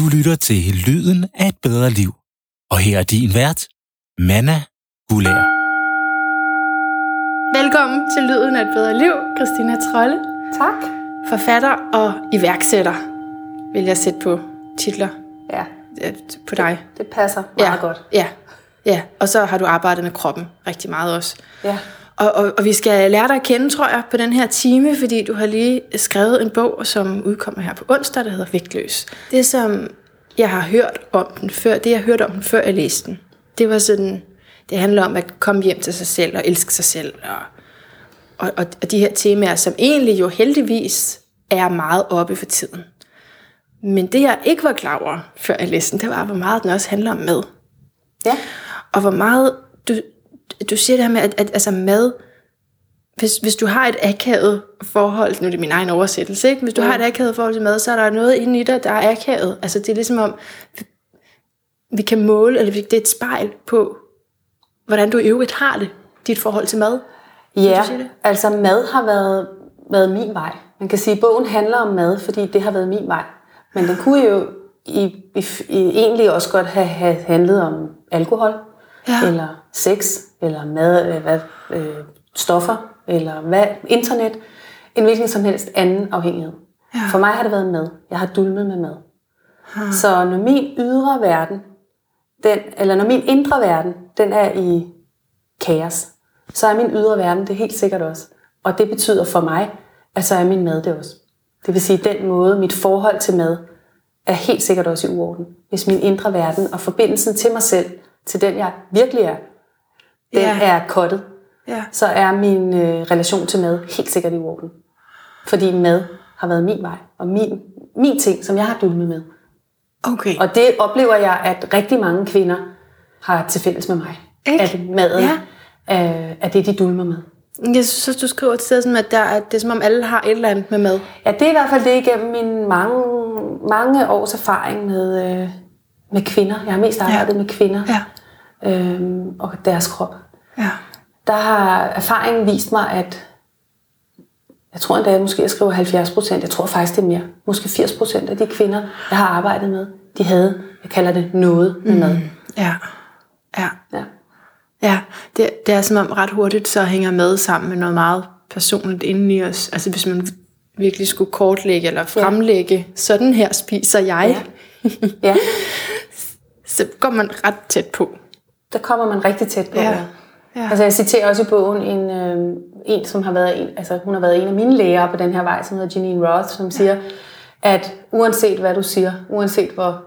Du lytter til Lyden af et bedre liv. Og her er din vært, Manna Gulær. Velkommen til Lyden af et bedre liv, Christina Trolle. Tak. Forfatter og iværksætter, vil jeg sætte på titler Ja, på dig. det passer meget ja. godt. Ja, ja. Og så har du arbejdet med kroppen rigtig meget også. Ja. Og, og, og vi skal lære dig at kende, tror jeg, på den her time, fordi du har lige skrevet en bog, som udkommer her på onsdag, der hedder Vægtløs. Det, som jeg har hørt om den før, det jeg hørte om den før jeg læste den, det var sådan, det handler om at komme hjem til sig selv og elske sig selv. Og, og, og, og de her temaer, som egentlig jo heldigvis er meget oppe for tiden. Men det jeg ikke var klar over, før jeg læste den, det var, hvor meget den også handler om mad. Ja. Og hvor meget, du, du siger det her med, at, at altså mad, hvis, hvis du har et akavet forhold, nu er det min egen oversættelse, ikke? hvis du har et akavet forhold til mad, så er der noget inde i dig, der er akavet. Altså det er ligesom om, vi kan måle, eller vi- det er et spejl på, hvordan du i øvrigt har det, dit forhold til mad. Ja, altså mad har været, været min vej. Man kan sige, at bogen handler om mad, fordi det har været min vej. Men den kunne jo i, i, i, egentlig også godt have, have handlet om alkohol, Ja. eller sex, eller mad, øh, hvad, øh, stoffer, eller hvad, internet, en hvilken som helst anden afhængighed. Ja. For mig har det været mad. Jeg har dulmet med mad. Så når min ydre verden, den, eller når min indre verden, den er i kaos, så er min ydre verden det helt sikkert også. Og det betyder for mig, at så er min mad det også. Det vil sige, den måde, mit forhold til mad, er helt sikkert også i uorden. Hvis min indre verden og forbindelsen til mig selv, til den jeg virkelig er, den Ja. er kottet, Ja. så er min øh, relation til mad helt sikkert i orden. Fordi mad har været min vej, og min, min ting, som jeg har dulmet med. Okay. Og det oplever jeg, at rigtig mange kvinder har til fælles med mig. Ikke? At maden Ja. er, er det, de dulmer med. Jeg synes også, du skriver et sted, sådan, at, der, er- det er som om alle har et eller andet med mad. Ja, det er i hvert fald det igennem min mange, mange års erfaring med, øh, med kvinder. Jeg har mest arbejdet Ja. med kvinder Ja. Øhm, og deres krop. Ja. Der har erfaringen vist mig, at jeg tror endda, måske jeg skriver 70 procent, jeg tror faktisk det er mere, måske 80 procent af de kvinder, jeg har arbejdet med, de havde, jeg kalder det noget med mad. Ja. Ja. Ja. Ja, det, det er som om ret hurtigt så hænger mad sammen med noget meget personligt inde i os. Altså hvis man virkelig skulle kortlægge eller fremlægge, sådan her spiser jeg, ja, så går man ret tæt på. Der kommer man rigtig tæt på. Ja. Ja. Ja. Altså jeg citerer også i bogen en, øh, en som har været en, altså hun har været en af mine lærere på den her vej, som hedder Janine Roth, som siger, at uanset hvad du siger, uanset hvor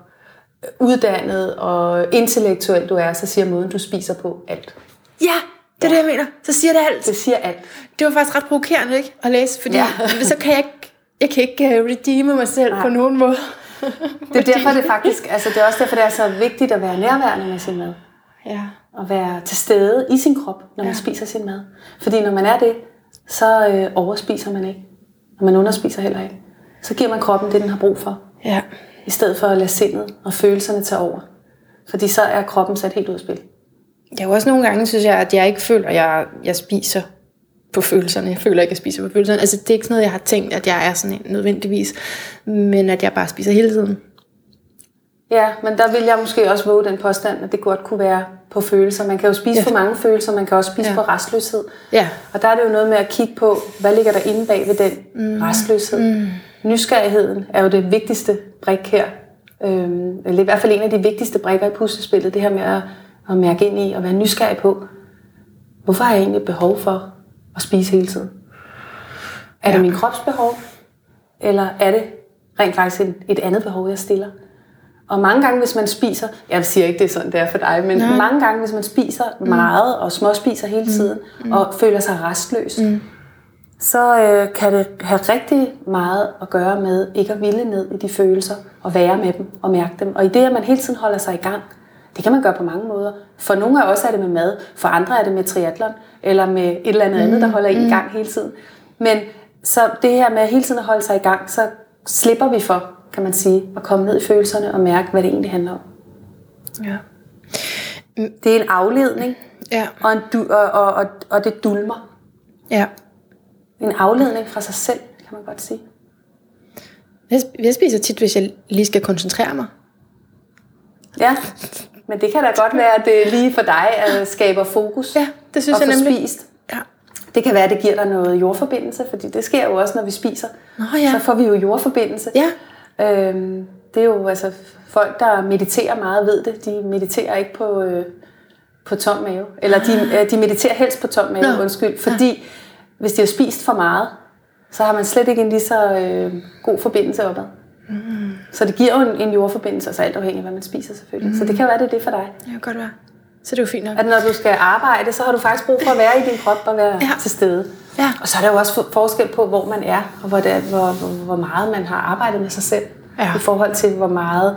uddannet og intellektuel du er, så siger måden du spiser på alt. Ja, det er det, jeg mener. Så siger det alt. Det siger alt. Det var faktisk ret provokerende, ikke? At læse, fordi Ja. så kan jeg ikke, jeg kan ikke uh, redeeme mig selv Nej. på nogen måde. Det er derfor, det faktisk, altså det er også derfor, det er så vigtigt at være nærværende med sin mad. Ja. Og være til stede i sin krop, når man spiser sin mad. Fordi når man er det, så øh, overspiser man ikke. Og man underspiser heller ikke. Så giver man kroppen det, den har brug for. Ja. I stedet for at lade sindet og følelserne tage over. Fordi så er kroppen sat helt ud af spil. Jeg også nogle gange, synes jeg, at jeg ikke føler, at jeg, jeg spiser på følelserne. Jeg føler ikke, at jeg spiser på følelserne. Altså, det er ikke sådan noget, jeg har tænkt, at jeg er sådan en nødvendigvis. Men at jeg bare spiser hele tiden. Ja, men der vil jeg måske også våge den påstand, at det godt kunne være på følelser. Man kan jo spise Ja. for mange følelser, man kan også spise Ja. på restløshed. Ja. Og der er det jo noget med at kigge på, hvad ligger der inde bag ved den mm. restløshed. Mm. Nysgerrigheden er jo det vigtigste brik her. Øhm, eller i hvert fald en af de vigtigste brikker i puslespillet, det her med at, at mærke ind i og være nysgerrig på, hvorfor har jeg egentlig behov for at spise hele tiden? Er det Ja. min kropsbehov, eller er det rent faktisk et, et andet behov, jeg stiller? Og mange gange, hvis man spiser, jeg siger ikke, det er sådan, det er for dig, men Nej. mange gange, hvis man spiser meget og småspiser hele tiden, mm. og føler sig restløs, mm. så øh, kan det have rigtig meget at gøre med ikke at ville ned i de følelser, og være med dem og mærke dem. Og i det, at man hele tiden holder sig i gang, det kan man gøre på mange måder. For nogle af os er det med mad, for andre er det med triathlon, eller med et eller andet mm. andet, der holder en i gang hele tiden. Men så det her med hele tiden at holde sig i gang, så slipper vi for, kan man sige, at komme ned i følelserne og mærke, hvad det egentlig handler om. Ja. Det er en afledning, Ja. og, en du, og, og, og, og det dulmer. Ja. En afledning fra sig selv, kan man godt sige. Jeg, spiser tit, hvis jeg lige skal koncentrere mig. Ja, men det kan da godt være, at det lige for dig at skaber fokus. Ja, det synes og jeg nemlig. spist. Ja. Det kan være, at det giver dig noget jordforbindelse, fordi det sker jo også, når vi spiser. Nå ja. Så får vi jo jordforbindelse. Ja. Øhm, det er jo altså folk, der mediterer meget, ved det. De mediterer ikke på, øh, på tom mave. Eller de, øh, de mediterer helst på tom mave, Nå. undskyld. Fordi hvis de har spist for meget, så har man slet ikke en lige så øh, god forbindelse opad. Mm. Så det giver jo en, en jordforbindelse, og så alt afhængig af, hvad man spiser selvfølgelig. Mm. Så det kan være, det er det for dig. Det kan godt være. Så det er jo fint nok. At når du skal arbejde, så har du faktisk brug for at være i din krop og være Ja. til stede. Ja. Og så er der jo også for- forskel på, hvor man er, og hvor, det er, hvor, hvor, hvor meget man har arbejdet med sig selv. Ja. I forhold til, hvor meget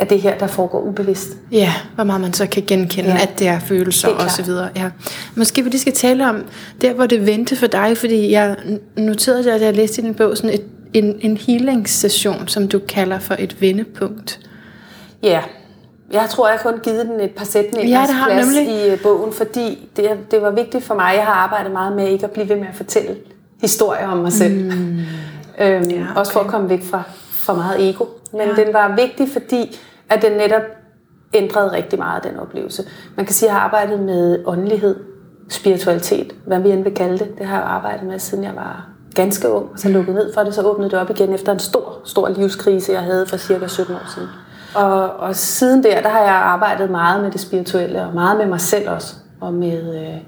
af det her, der foregår ubevidst. Ja, hvor meget man så kan genkende, ja. At det er følelser Helt og klart. så videre. Ja. Måske vi lige skal tale om der, hvor det vendte for dig, fordi jeg noterede, det, at jeg læste i din bog sådan et, en, en healing-session, som du kalder for et vendepunkt. Ja, jeg tror, jeg kun givet den et par sætninger Ja, det har du plads nemlig. i øh, bogen, fordi det, det var vigtigt for mig. Jeg har arbejdet meget med ikke at blive ved med at fortælle historier om mig selv. Mm. Øhm, ja, okay. Også for at komme væk fra for meget ego. Men Ja. den var vigtig, fordi at den netop ændrede rigtig meget den oplevelse. Man kan sige, at jeg har arbejdet med åndelighed, spiritualitet, hvad vi end vil kalde det. Det har jeg arbejdet med, siden jeg var ganske ung, og så lukkede ned for det, så åbnede det op igen efter en stor, stor livskrise, jeg havde for cirka 17 år siden. Og, og siden der, der har jeg arbejdet meget med det spirituelle, og meget med mig selv også, og med øh,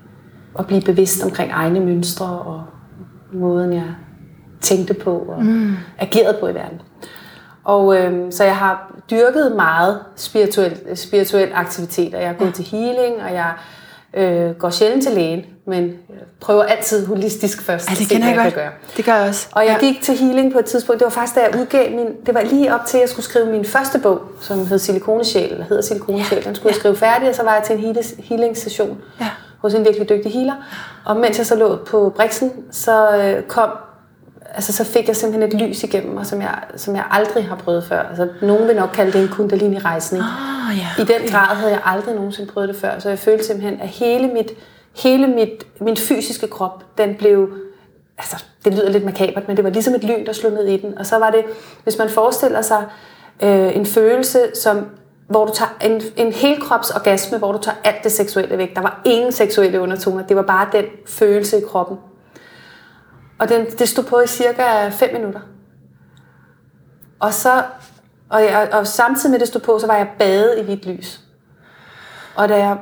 at blive bevidst omkring egne mønstre, og måden jeg tænkte på, og mm. agerede på i verden. Og øh, så jeg har dyrket meget spirituel, spirituel aktivitet, og jeg har gået til healing, og jeg øh, går sjældent til lægen, men prøver altid holistisk først Ja, det kender jeg jeg godt. kan gøre. Det gør jeg også. Og jeg ja. gik til healing på et tidspunkt. Det var faktisk, da jeg udgav min... Det var lige op til, at jeg skulle skrive min første bog, som hed Silikonesjæl, eller hedder Silikonesjæl. Den skulle jeg skrive færdig, og så var jeg til en healing- healing-session Ja. hos en virkelig dygtig healer. Og mens jeg så lå på Brixen, så øh, kom... Altså, så fik jeg simpelthen et lys igennem mig, som jeg, som jeg aldrig har prøvet før. Altså, nogen vil nok kalde det en kundalini-rejsning. Ah, ja. I den grad havde jeg aldrig nogensinde prøvet det før, så jeg følte simpelthen, at hele mit, hele mit, min fysiske krop, den blev, altså det lyder lidt makabert, men det var ligesom et lyn, der slog ned i den. Og så var det, hvis man forestiller sig øh, en følelse, som, hvor du tager en, en helkropsorgasme, hvor du tager alt det seksuelle væk. Der var ingen seksuelle undertoner, det var bare den følelse i kroppen. Og den, det stod på i cirka 5 minutter. Og så og, jeg, og samtidig med det stod på, så var jeg badet i hvidt lys. Og da jeg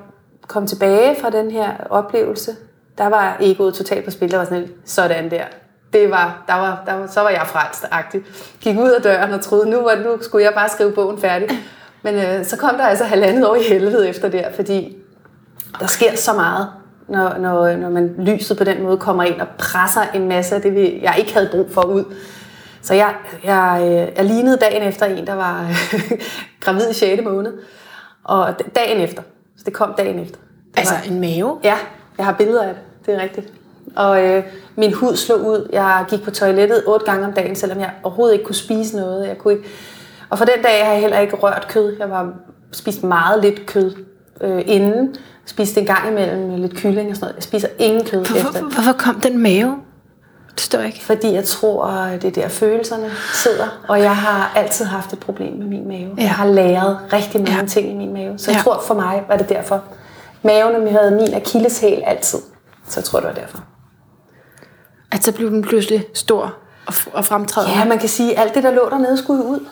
kom tilbage fra den her oplevelse, der var egoet totalt på spil. Der var sådan lidt, sådan der. Det var, der var, der var, så var jeg frelst-agtig. Gik ud af døren og troede, nu, var, nu skulle jeg bare skrive bogen færdig. Men øh, så kom der altså halvandet år i helvede efter der, fordi der sker så meget, når, når, når man lyset på den måde kommer ind og presser en masse af det, vi- jeg ikke havde brug for ud. Så jeg, jeg, øh, jeg lignede dagen efter en, der var gravid i 6. måned. Og dagen efter. Så det kom dagen efter. Det Altså var, en mave? ja, jeg har billeder af det. Det er rigtigt. Og øh, min hud slog ud. Jeg gik på toilettet otte gange om dagen, selvom jeg overhovedet ikke kunne spise noget. Jeg kunne ikke... Og for den dag har jeg heller ikke rørt kød. Jeg var spist meget lidt kød øh, inden. Spiste en gang imellem lidt kylling og sådan noget. Jeg spiser ingen kød efter. Hvorfor, hvorfor kom den mave? Det står ikke. Fordi jeg tror, at det er der følelserne sidder. Og jeg har altid haft et problem med min mave. Ja. Jeg har læret rigtig mange Ja. ting i min mave. Så jeg Ja. tror for mig var det derfor. Maven havde min akilleshæl altid. Så jeg tror, det var derfor. At så blev den pludselig stor og, og fremtrædende. Ja, man kan sige, at alt det, der lå dernede, skulle ud.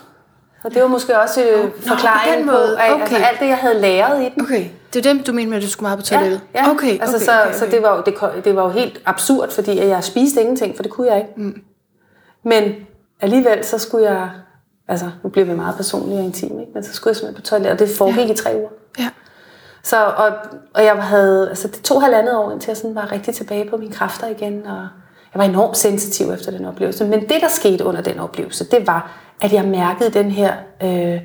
Og det var måske også øh, forklaringen på, måde. Okay. altså, alt det, jeg havde læret i den. Okay, det er dem, du mener med, at du skulle meget på toilettet? Ja, ja. Okay, okay, altså, så, okay, okay. så det, var jo, det, det var jo helt absurd, fordi at jeg spiste ingenting, for det kunne jeg ikke. Mm. Men alligevel, så skulle jeg... Altså, nu bliver vi meget personlige og intime, ikke? men så skulle jeg simpelthen på toilettet, og det foregik ja. i tre uger. Ja. Så, og, og jeg havde, altså det tog halvandet år, indtil jeg sådan var rigtig tilbage på mine kræfter igen, og jeg var enormt sensitiv efter den oplevelse. Men det, der skete under den oplevelse, det var, at jeg mærkede den her øh,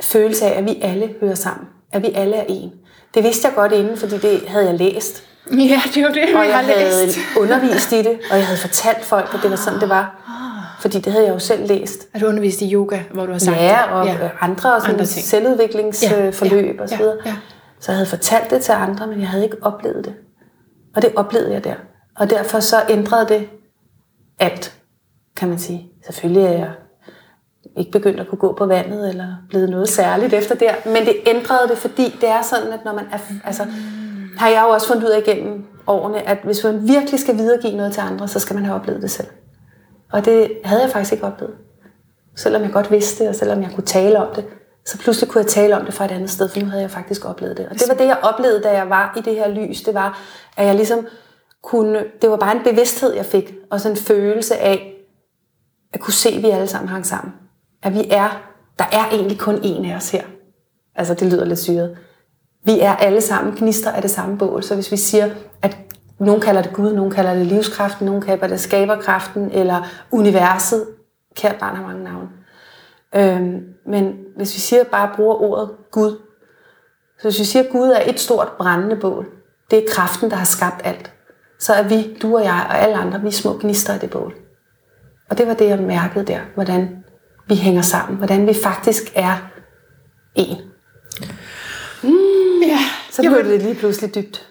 følelse af, at vi alle hører sammen. At vi alle er en. Det vidste jeg godt inden, fordi det havde jeg læst. ja, det jo det, Og jeg jeg havde læst. undervist i det, og jeg havde fortalt folk, at det var sådan, det var. Fordi det havde jeg jo selv læst. Er du undervist i yoga, hvor du har sagt Ja, det? og ja. andre, og sådan Andre ting. selvudviklingsforløb Ja, og så ja, ja. Så jeg havde fortalt det til andre, men jeg havde ikke oplevet det. Og det oplevede jeg der. Og derfor så ændrede det alt, kan man sige. Selvfølgelig er jeg ikke begyndt at kunne gå på vandet, eller blevet noget særligt efter der. Men det ændrede det, fordi det er sådan, at når man er, altså, har jeg jo også fundet ud af igennem årene, at hvis man virkelig skal videregive noget til andre, så skal man have oplevet det selv. Og det havde jeg faktisk ikke oplevet. Selvom jeg godt vidste det, og selvom jeg kunne tale om det, så pludselig kunne jeg tale om det fra et andet sted, for nu havde jeg faktisk oplevet det. Og det var det, jeg oplevede, da jeg var i det her lys. Det var, at jeg ligesom kunne... Det var bare en bevidsthed, jeg fik, og sådan en følelse af, at kunne se, at vi alle sammen hang sammen. At vi er... Der er egentlig kun én af os her. Altså, det lyder lidt syret. Vi er alle sammen gnister af det samme bål. Så hvis vi siger, at nogen kalder det Gud, nogen kalder det livskraften, nogen kalder det skaberkraften, eller universet. Kært barn har mange navne. Øhm, men hvis vi siger bare bruger ordet Gud, så hvis vi siger, at Gud er et stort brændende bål, det er kraften, der har skabt alt, så er vi, du og jeg og alle andre, vi er små gnister af det bål. Og det var det, jeg mærkede der, hvordan vi hænger sammen, hvordan vi faktisk er en. Mm, ja. Så blev det lige pludselig dybt.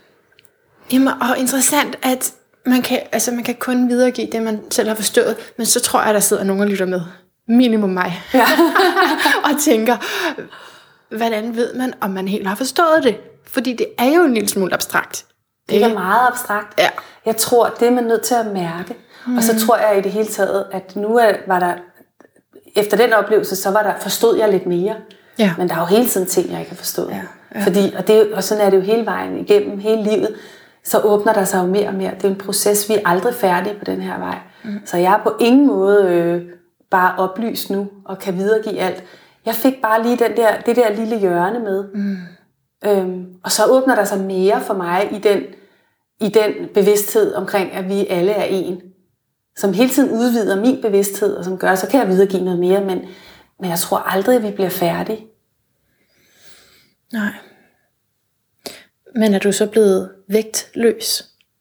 Jamen, og interessant, at man kan, altså man kan kun videregive det, man selv har forstået, men så tror jeg, der sidder nogen og lytter med. Minimum mig. Ja. og tænker, hvordan ved man, om man helt har forstået det? Fordi det er jo en lille smule abstrakt. Det er meget abstrakt. Ja. Jeg tror, det er man nødt til at mærke. Mm. Og så tror jeg i det hele taget, at nu var der, efter den oplevelse, så var der, forstod jeg lidt mere. Ja. Men der er jo hele tiden ting, jeg ikke har forstået. Ja. Ja. Fordi, og, det, og sådan er det jo hele vejen igennem, hele livet så åbner der sig jo mere og mere. Det er en proces, vi er aldrig færdige på den her vej. Mm. Så jeg er på ingen måde øh, bare oplyst nu og kan videregive alt. Jeg fik bare lige den der, det der lille hjørne med. Mm. Øhm, og så åbner der sig mere for mig i den, i den bevidsthed omkring, at vi alle er en. Som hele tiden udvider min bevidsthed, og som gør, så kan jeg videregive noget mere, men, men jeg tror aldrig, at vi bliver færdige. Nej. Men er du så blevet vægtløs?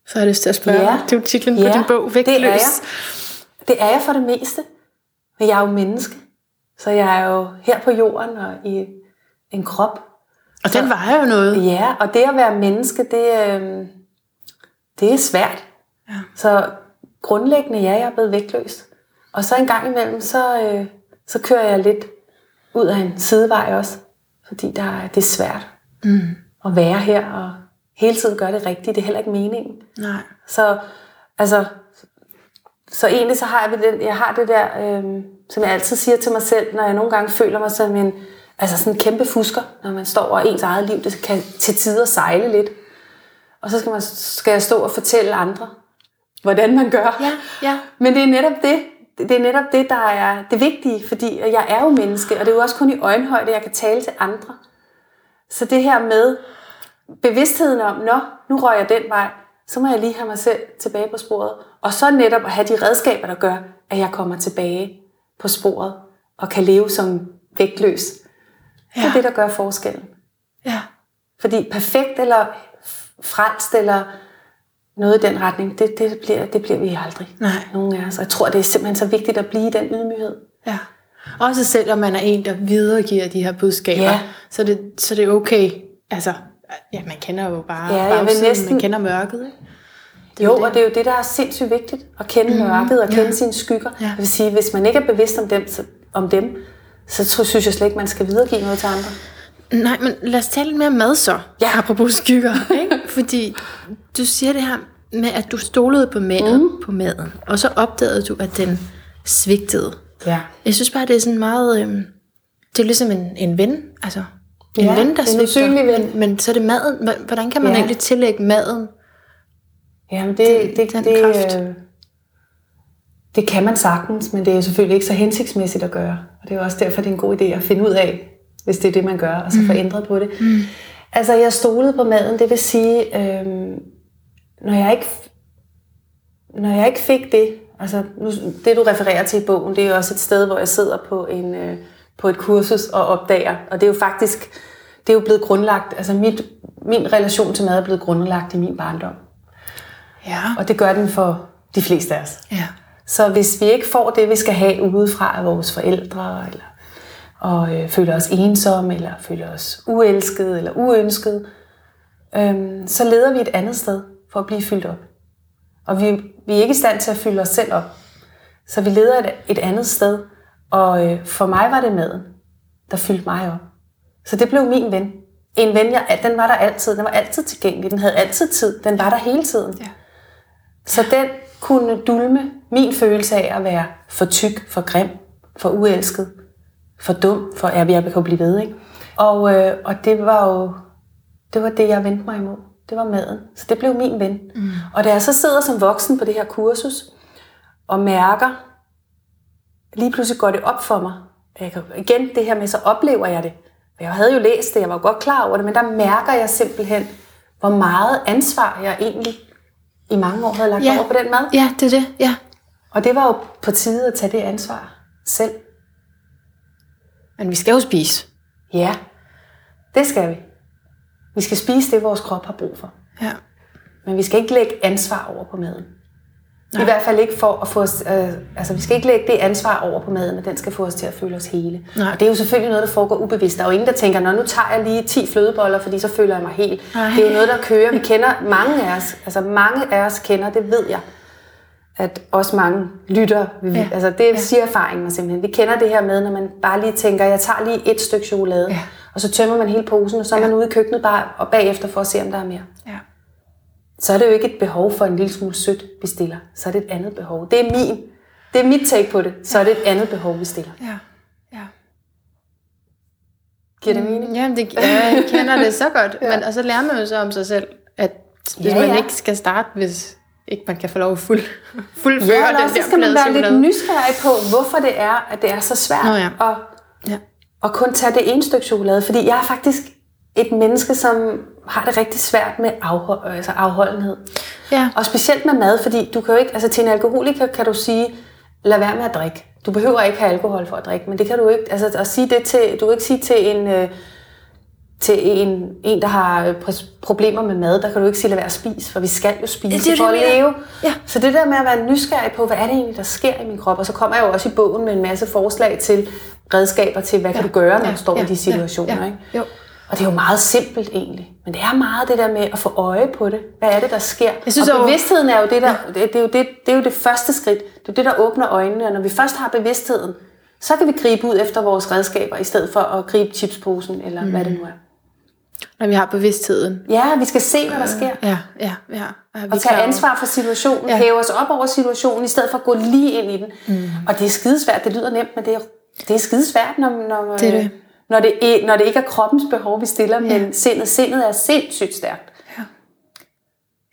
Så har jeg lyst til at spørge. Ja. Det er jo titlen Ja, på din bog, Vægtløs. det er jeg. Det er jeg for det meste. Men jeg er jo menneske. Så jeg er jo her på jorden og i en krop. Og den vejer jo noget. Ja, og det at være menneske, det, øh, det er svært. Ja. Så grundlæggende, ja, jeg er blevet vægtløs. Og så en gang imellem, så, øh, så kører jeg lidt ud af en sidevej også. Fordi der, er- det er svært Mm. at være her og hele tiden gøre det rigtigt. Det er heller ikke meningen. Nej. Så, altså, så egentlig så har jeg, den, jeg har det der, øhm, som jeg altid siger til mig selv, når jeg nogle gange føler mig som en, altså sådan en kæmpe fusker, når man står og ens eget liv, det kan til tider sejle lidt. Og så skal, man, skal jeg stå og fortælle andre, hvordan man gør. Ja, ja. Men det er netop det, det er netop det, der er det vigtige, fordi jeg er jo menneske, og det er jo også kun i øjenhøjde, jeg kan tale til andre. Så det her med bevidstheden om, nå, nu rører jeg den vej, så må jeg lige have mig selv tilbage på sporet. Og så netop at have de redskaber, der gør, at jeg kommer tilbage på sporet og kan leve som vægtløs. Det er Ja. det, der gør forskellen. Ja. Fordi perfekt eller frelst eller noget i den retning, det, det, bliver, det bliver vi aldrig. Nej. Nogen af os. Jeg tror, det er simpelthen så vigtigt at blive i den ydmyghed. Ja. Også selvom man er en, der videregiver de her budskaber, Ja. så, er det, så er det okay. Altså, ja, man kender jo bare Ja, jeg bagsiden, næsten- man kender mørket. Ikke? Det jo, og det er jo det, der er sindssygt vigtigt. At kende mm, mørket og kende ja. sine skygger. Ja. Det vil sige, hvis man ikke er bevidst om dem, så, om dem så tror, synes jeg slet ikke, man skal videregive noget til andre. Nej, men lad os tale lidt mere mad så. Ja. Apropos skygger. Ikke? Fordi du siger det her med, at du stolede på maden, mm. på maden, og så opdagede du, at den svigtede. Ja. Jeg synes bare, det er sådan meget... Øhm, det er ligesom en, en ven, altså en Ja, ven, der en svigter. ven. Men, men så er det maden. Hvordan kan man Ja. egentlig tillægge maden? Jamen, det, det, den det, kraft. øh, det kan man sagtens, men det er selvfølgelig ikke så hensigtsmæssigt at gøre. Og det er også derfor, det er en god idé at finde ud af, hvis det er det, man gør, og så få ændret på det. Mm. Altså, jeg stolede på maden, det vil sige, øh, når jeg ikke når jeg ikke fik det, altså nu, det du refererer til i bogen, det er jo også et sted, hvor jeg sidder på, en, øh, på et kursus og opdager, og det er jo faktisk, det er jo blevet grundlagt, altså mit, min relation til mad er blevet grundlagt i min barndom. Ja. Og det gør den for de fleste af os. ja. Så hvis vi ikke får det, vi skal have udefra af vores forældre, eller, og øh, føler os ensomme, eller føler os uelskede eller uønskede, øhm, så leder vi et andet sted for at blive fyldt op. Og vi, vi er ikke i stand til at fylde os selv op. Så vi leder et, et andet sted. Og øh, for mig var det maden, der fyldte mig op. Så det blev min ven. En ven, jeg, den var der altid. Den var altid tilgængelig. Den havde altid tid. Den var der hele tiden. Ja. Så den kunne dulme min følelse af at være for tyk, for grim, for uelsket, for dum, for jeg, jeg kan blive ved, ikke? Og, øh, og det var jo det var det, jeg vendte mig imod. Det var maden. Så det blev min ven. Mm. Og da jeg så sidder som voksen på det her kursus, og mærker, lige pludselig går det op for mig. Jeg kan, igen, det her med, så oplever jeg det. Jeg havde jo læst det, jeg var godt klar over det, men der mærker jeg simpelthen, hvor meget ansvar jeg egentlig i mange år havde lagt Ja. over på den mad. Ja, det er det. Ja. Og det var jo på tide at tage det ansvar selv. Men vi skal jo spise. Ja, det skal vi. Vi skal spise det, vores krop har brug for. Ja. Men vi skal ikke lægge ansvar over på maden. Nej. I hvert fald ikke for at få os... Øh, altså, vi skal ikke lægge det ansvar over på maden, at den skal få os til at føle os hele. Nej. Og det er jo selvfølgelig noget, der foregår ubevidst. Der er jo ingen, der tænker, Nå, nu tager jeg lige 10 flødeboller, fordi så føler jeg mig helt. Nej. Det er jo noget, der kører. Vi kender mange af os. Altså, mange af os kender, det ved jeg at også mange lytter. Ja. ja. Altså det ja. siger erfaringen mig simpelthen. Vi kender det her med, når man bare lige tænker, jeg tager lige et stykke chokolade, Ja. og så tømmer man hele posen, og så er man ude i køkkenet bare og bagefter for at se, om der er mere. Ja. Så er det jo ikke et behov for en lille smule sødt, vi stiller. Så er det et andet behov. Det er min. Det er mit take på det. Så er det et andet behov, vi stiller. Ja. ja. Giver det mening? Jamen, det, ja, jeg kender det så godt. ja. Men, og så lærer man jo så om sig selv, at hvis Ja, man ja. ikke skal starte, hvis ikke man kan få lov at fuld, fuldføre Ja, eller den også der så skal man være lidt nysgerrig på, hvorfor det er, at det er så svært Nå ja. at, Ja. at kun tage det ene stykke chokolade. Fordi jeg er faktisk et menneske, som har det rigtig svært med afhold, altså afholdenhed. Ja. Og specielt med mad, fordi du kan jo ikke, altså til en alkoholiker kan du sige, lad være med at drikke. Du behøver ikke have alkohol for at drikke, men det kan du ikke, altså at sige det til, du kan ikke sige til en, øh, til en, en, der har øh, pr- problemer med mad, der kan du ikke sige, lad være at spise, for vi skal jo spise Ja, det er for det, at leve. Ja. Så det der med at være nysgerrig på, hvad er det egentlig, der sker i min krop, og så kommer jeg jo også i bogen med en masse forslag til redskaber til, hvad ja. kan du gøre, når Ja. du står Ja. i de situationer. Ja. Ikke? Jo. Og det er jo meget simpelt egentlig. Men det er meget det der med at få øje på det. Hvad er det, der sker? Jeg synes, og bevidstheden er jo det, der, det, det, er jo det, det er jo det første skridt. Det er det, der åbner øjnene. Og når vi først har bevidstheden, så kan vi gribe ud efter vores redskaber, i stedet for at gribe chipsposen, eller mm. hvad det nu er. Når vi har bevidstheden. Ja, vi skal se, hvad der sker. Ja, ja, ja. Er vi Og tage ansvar for situationen, Ja. ja. hæve os op over situationen, i stedet for at gå lige ind i den. Mm. Og det er skidesvært, det lyder nemt, men det er, det er skidesvært, når, når, Det er det. når, det når det ikke er kroppens behov, vi stiller, ja. men sindet. Sindet er sindssygt stærkt.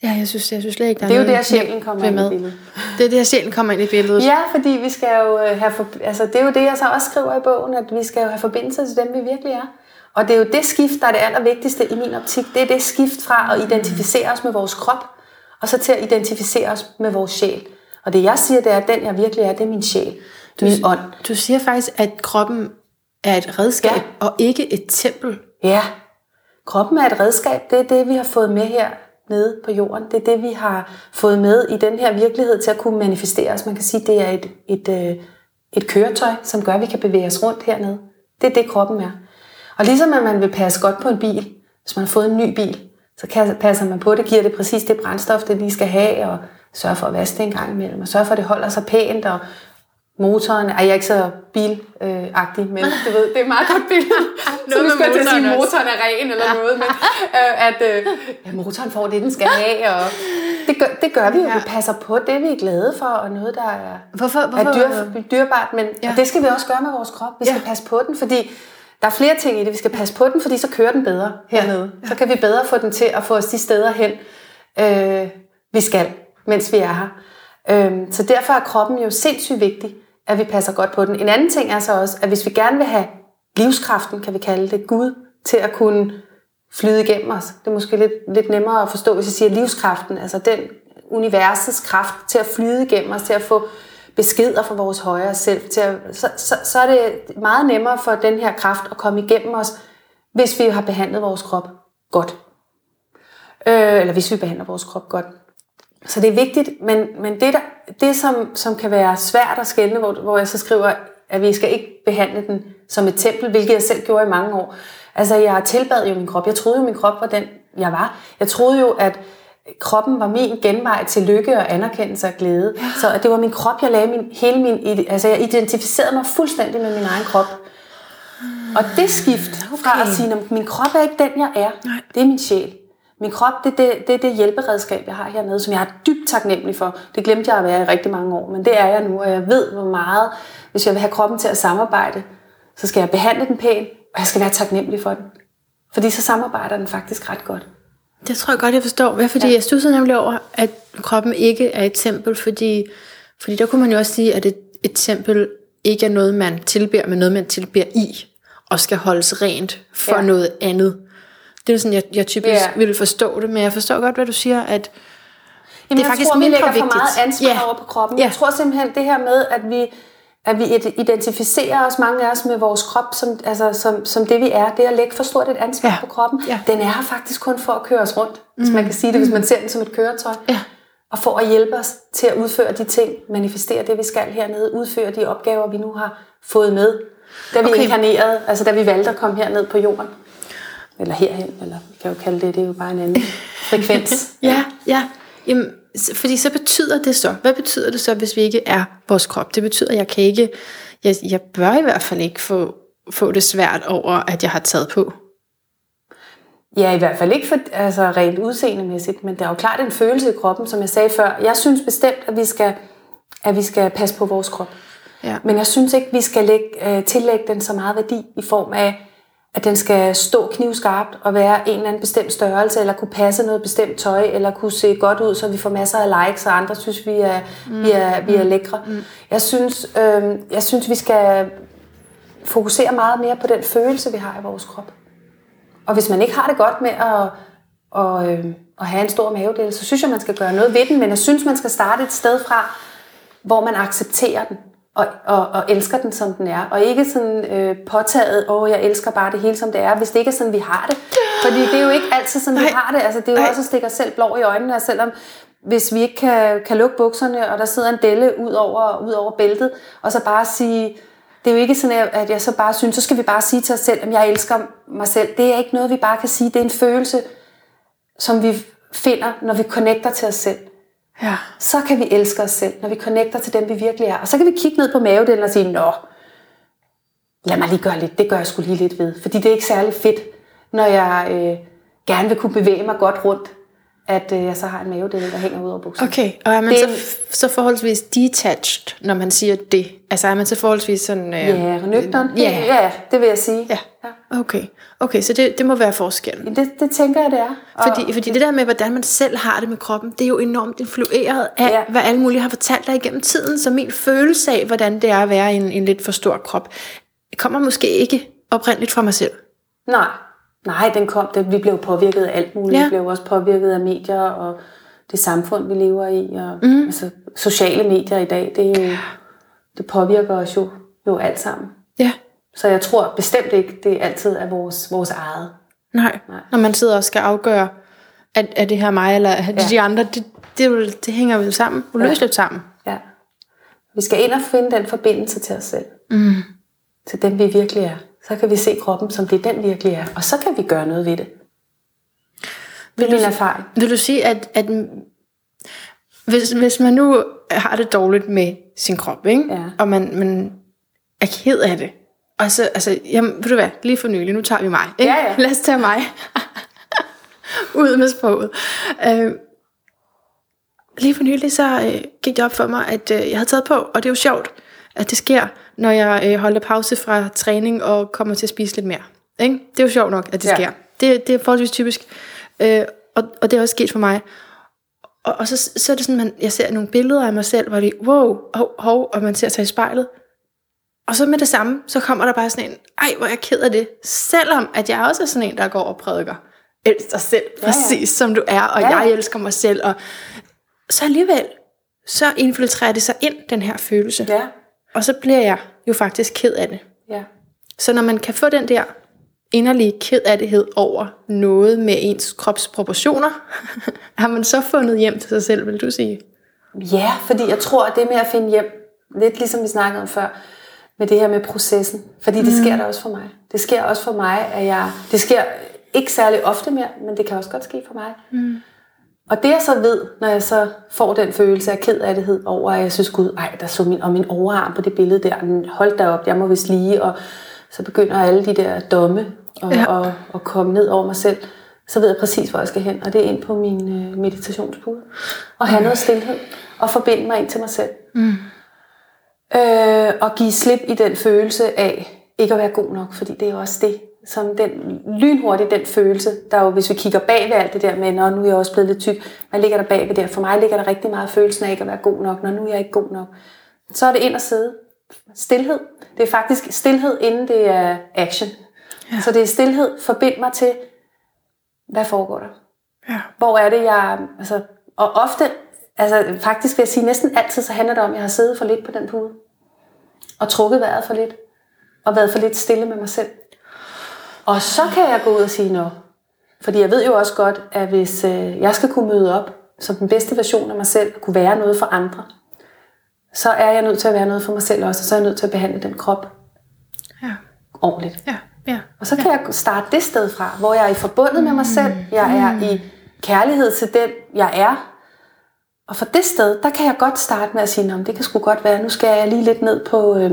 Ja, jeg synes, jeg synes slet ikke, der Det er jo der, sjælen kommer ind i billedet. Det er der, sjælen kommer ind i billedet. Ja, fordi vi skal jo øh, have, for, altså det er jo det, jeg så også skriver i bogen, at vi skal jo have forbindelse til dem, vi virkelig er. Og det er jo det skift, der er det allervigtigste i min optik. Det er det skift fra at identificere os med vores krop, og så til at identificere os med vores sjæl. Og det jeg siger, det er, at den jeg virkelig er, det er min sjæl. Min ånd. Du siger faktisk, at kroppen er et redskab, Ja. og ikke et tempel. Ja, kroppen er et redskab. Det er det, vi har fået med her nede på jorden. Det er det, vi har fået med i den her virkelighed til at kunne manifestere os. Man kan sige, det er et, et, øh, et køretøj, som gør, at vi kan bevæge os rundt hernede. Det er det, kroppen er. Og ligesom at man vil passe godt på en bil, hvis man har fået en ny bil, så passer man på det, giver det præcis det brændstof, det lige skal have, og sørger for at vaske det en gang imellem, og sørger for, at det holder sig pænt, og motoren, ej, jeg er ikke så bilagtig, men du ved, det er et meget godt billede. så med skal til at sige, motoren at motoren er ren eller noget, men øh, at øh, ja, motoren får det, den skal have, og det gør, det gør vi jo. Ja. Vi passer på det, vi er glade for, og noget, der er, Hvorfor- er hvorfor- dyr, dyrbart, men Ja. og det skal vi også gøre med vores krop. Vi skal Ja. passe på den, fordi der er flere ting i det. Vi skal passe på den, fordi så kører den bedre hernede. Så kan vi bedre få den til at få os de steder hen, øh, vi skal, mens vi er her. Øh, så derfor er kroppen jo sindssygt vigtig, at vi passer godt på den. En anden ting er så også, at hvis vi gerne vil have livskraften, kan vi kalde det, Gud, til at kunne flyde igennem os. Det er måske lidt, lidt nemmere at forstå, hvis jeg siger livskraften, altså den universets kraft til at flyde igennem os, til at få beskeder fra vores højere selv, til at, så, så, så er det meget nemmere for den her kraft at komme igennem os, hvis vi har behandlet vores krop godt. Øh, eller hvis vi behandler vores krop godt. Så det er vigtigt, men, men det, der, det som, som kan være svært at skælne, hvor, hvor jeg så skriver, at vi skal ikke behandle den som et tempel, hvilket jeg selv gjorde i mange år. Altså, jeg tilbad jo min krop. Jeg troede jo, min krop var den, jeg var. Jeg troede jo, at kroppen var min genvej til lykke og anerkendelse og glæde. Ja. Så det var min krop, jeg lagde min, hele min, altså jeg identificerede mig fuldstændig med min egen krop. Og det skift okay. fra at sige, at min krop er ikke den, jeg er, Nej. det er min sjæl. Min krop, det er det, det, det hjælperedskab, jeg har hernede, som jeg er dybt taknemmelig for. Det glemte jeg at være i rigtig mange år, men det er jeg nu, og jeg ved, hvor meget, hvis jeg vil have kroppen til at samarbejde, så skal jeg behandle den pænt, og jeg skal være taknemmelig for den. Fordi så samarbejder den faktisk ret godt. Det tror jeg godt, jeg forstår. Hvad, fordi ja. jeg stod nemlig over, at kroppen ikke er et tempel, fordi, fordi der kunne man jo også sige, at et, et tempel ikke er noget, man tilbeder, men noget, man tilbeder i, og skal holdes rent for ja. noget andet. Det er sådan, jeg, jeg typisk ja. ville forstå det, men jeg forstår godt, hvad du siger, at Jamen, det er faktisk tror, mindre vi lægger vigtigt. for meget ansvar ja. over på kroppen. Ja. Jeg tror simpelthen, det her med, at vi at vi identificerer os, mange af os, med vores krop, som, altså, som, som det vi er. Det at lægge for stort et ansvar ja. på kroppen, ja. den er her faktisk kun for at køre os rundt. Mm. Hvis man kan sige det, hvis man ser den som et køretøj. Ja. Og for at hjælpe os til at udføre de ting, manifestere det, vi skal hernede, udføre de opgaver, vi nu har fået med, da vi okay. inkarnerede, altså da vi valgte at komme herned på jorden. Eller herhen, eller vi kan jo kalde det, det er jo bare en anden frekvens. ja, ja. Jamen, fordi så betyder det så, hvad betyder det så, hvis vi ikke er vores krop? Det betyder, at jeg kan ikke, jeg, jeg bør i hvert fald ikke få, få det svært over, at jeg har taget på. Ja, i hvert fald ikke for, altså, rent udseendemæssigt, men der er jo klart en følelse i kroppen, som jeg sagde før. Jeg synes bestemt, at vi skal, at vi skal passe på vores krop. Ja. Men jeg synes ikke, vi skal lægge, uh, tillægge den så meget værdi i form af, at den skal stå knivskarpt og være en eller anden bestemt størrelse, eller kunne passe noget bestemt tøj, eller kunne se godt ud, så vi får masser af likes, og andre synes, vi er, mm. vi er, vi er mm. lækre. Mm. Jeg, synes, øh, jeg synes, vi skal fokusere meget mere på den følelse, vi har i vores krop. Og hvis man ikke har det godt med at, og, øh, at have en stor mavedel, så synes jeg, man skal gøre noget ved den, men jeg synes, man skal starte et sted fra, hvor man accepterer den og, og, og elsker den, som den er. Og ikke sådan øh, påtaget, åh, jeg elsker bare det hele, som det er, hvis det ikke er sådan, vi har det. Fordi det er jo ikke altid sådan, Nej. vi har det. Altså, det er jo Nej. også at stikke os selv blå i øjnene, og selvom hvis vi ikke kan, kan lukke bukserne, og der sidder en delle ud over, ud over bæltet, og så bare sige, det er jo ikke sådan, at jeg så bare synes, så skal vi bare sige til os selv, at jeg elsker mig selv. Det er ikke noget, vi bare kan sige. Det er en følelse, som vi finder, når vi connecter til os selv ja. så kan vi elske os selv, når vi connecter til dem, vi virkelig er. Og så kan vi kigge ned på mavedelen og sige, nå, lad mig lige gøre lidt, det gør jeg skulle lige lidt ved. Fordi det er ikke særlig fedt, når jeg øh, gerne vil kunne bevæge mig godt rundt, at øh, jeg så har en mavedel, der hænger ud over bukserne. Okay, og er man det, så, så forholdsvis detached, når man siger det? Altså er man så forholdsvis sådan... Øh, ja, nøgteren. Øh, ja. ja, det vil jeg sige. Ja. ja. Okay, okay så det, det må være forskellen. Det, det tænker jeg, det er. Og fordi, fordi det der med, hvordan man selv har det med kroppen, det er jo enormt influeret af, ja. hvad alle mulige har fortalt dig igennem tiden. Så min følelse af, hvordan det er at være i en, en lidt for stor krop, kommer måske ikke oprindeligt fra mig selv. Nej, Nej, den kom, det, vi blev påvirket af alt muligt. Ja. Vi blev også påvirket af medier og det samfund, vi lever i. Og, mm. altså, sociale medier i dag, det, er jo, det påvirker os jo, jo alt sammen. Så jeg tror bestemt ikke, det altid er vores, vores eget. Nej. Nej, når man sidder og skal afgøre, at, er det her mig, eller er det ja. de andre, det, det, det hænger jo sammen, uløseligt ja. sammen. Ja. Vi skal ind og finde den forbindelse til os selv. Mm. Til dem, vi virkelig er så kan vi se kroppen, som det den virkelig er. Og så kan vi gøre noget ved det. Det er min erfaring. Vil du sige, at, at hvis, hvis man nu har det dårligt med sin krop, ikke? Ja. og man, man er ked af det, og så, altså, jamen, ved du hvad, lige for nylig, nu tager vi mig. Ikke? Ja, ja. Lad os tage mig. Ud med sproget. Øh, lige for nylig, så øh, gik det op for mig, at øh, jeg havde taget på, og det er jo sjovt, at det sker, når jeg øh, holder pause fra træning og kommer til at spise lidt mere. Ikke? Det er jo sjovt nok, at det ja. sker. Det, det er forholdsvis typisk. Øh, og, og det er også sket for mig. Og, og så, så er det sådan, man, jeg ser nogle billeder af mig selv, hvor det er, wow, hov, hov, og man ser sig i spejlet. Og så med det samme, så kommer der bare sådan en, ej, hvor er jeg ked af det. Selvom at jeg også er sådan en, der går og prædiker. Elsk dig selv, ja, ja. præcis som du er, og ja, ja. jeg elsker mig selv. Og så alligevel, så infiltrerer det sig ind, den her følelse. Ja. Og så bliver jeg jo faktisk ked af det. Ja. Så når man kan få den der inderlige ked af det over noget med ens kropsproportioner, har man så fundet hjem til sig selv, vil du sige? Ja, fordi jeg tror, at det med at finde hjem, lidt ligesom vi snakkede om før, med det her med processen, fordi det mm. sker der også for mig. Det sker også for mig, at jeg, det sker ikke særlig ofte mere, men det kan også godt ske for mig. Mm. Og det jeg så ved, når jeg så får den følelse af kedattighed over, at jeg synes, gud, ej, der så min, og min overarm på det billede der, holdt der op, jeg må vist lige, og så begynder alle de der domme og, ja. og, og komme ned over mig selv, så ved jeg præcis, hvor jeg skal hen, og det er ind på min øh, meditationspude. Og have noget stillhed, og forbinde mig ind til mig selv. Mm. Øh, og give slip i den følelse af ikke at være god nok, fordi det er også det, som den lynhurtigt den følelse, der jo, hvis vi kigger bag ved alt det der med, når nu er jeg også blevet lidt tyk, hvad ligger der bag ved det? For mig ligger der rigtig meget følelsen af ikke at være god nok, når nu er jeg ikke god nok. Så er det ind og sidde. Stilhed. Det er faktisk stillhed, inden det er action. Ja. Så det er stillhed. Forbind mig til, hvad foregår der? Ja. Hvor er det, jeg... Altså, og ofte, altså faktisk vil jeg sige, næsten altid, så handler det om, at jeg har siddet for lidt på den pude. Og trukket vejret for lidt. Og været for lidt stille med mig selv. Og så kan jeg gå ud og sige noget. Fordi jeg ved jo også godt, at hvis øh, jeg skal kunne møde op som den bedste version af mig selv, og kunne være noget for andre, så er jeg nødt til at være noget for mig selv også, og så er jeg nødt til at behandle den krop ja. ordentligt. Ja. Ja. Og så kan ja. jeg starte det sted fra, hvor jeg er i forbundet med mig selv, jeg er mm. i kærlighed til den, jeg er. Og for det sted, der kan jeg godt starte med at sige, det kan sgu godt være, nu skal jeg lige lidt ned på, øh,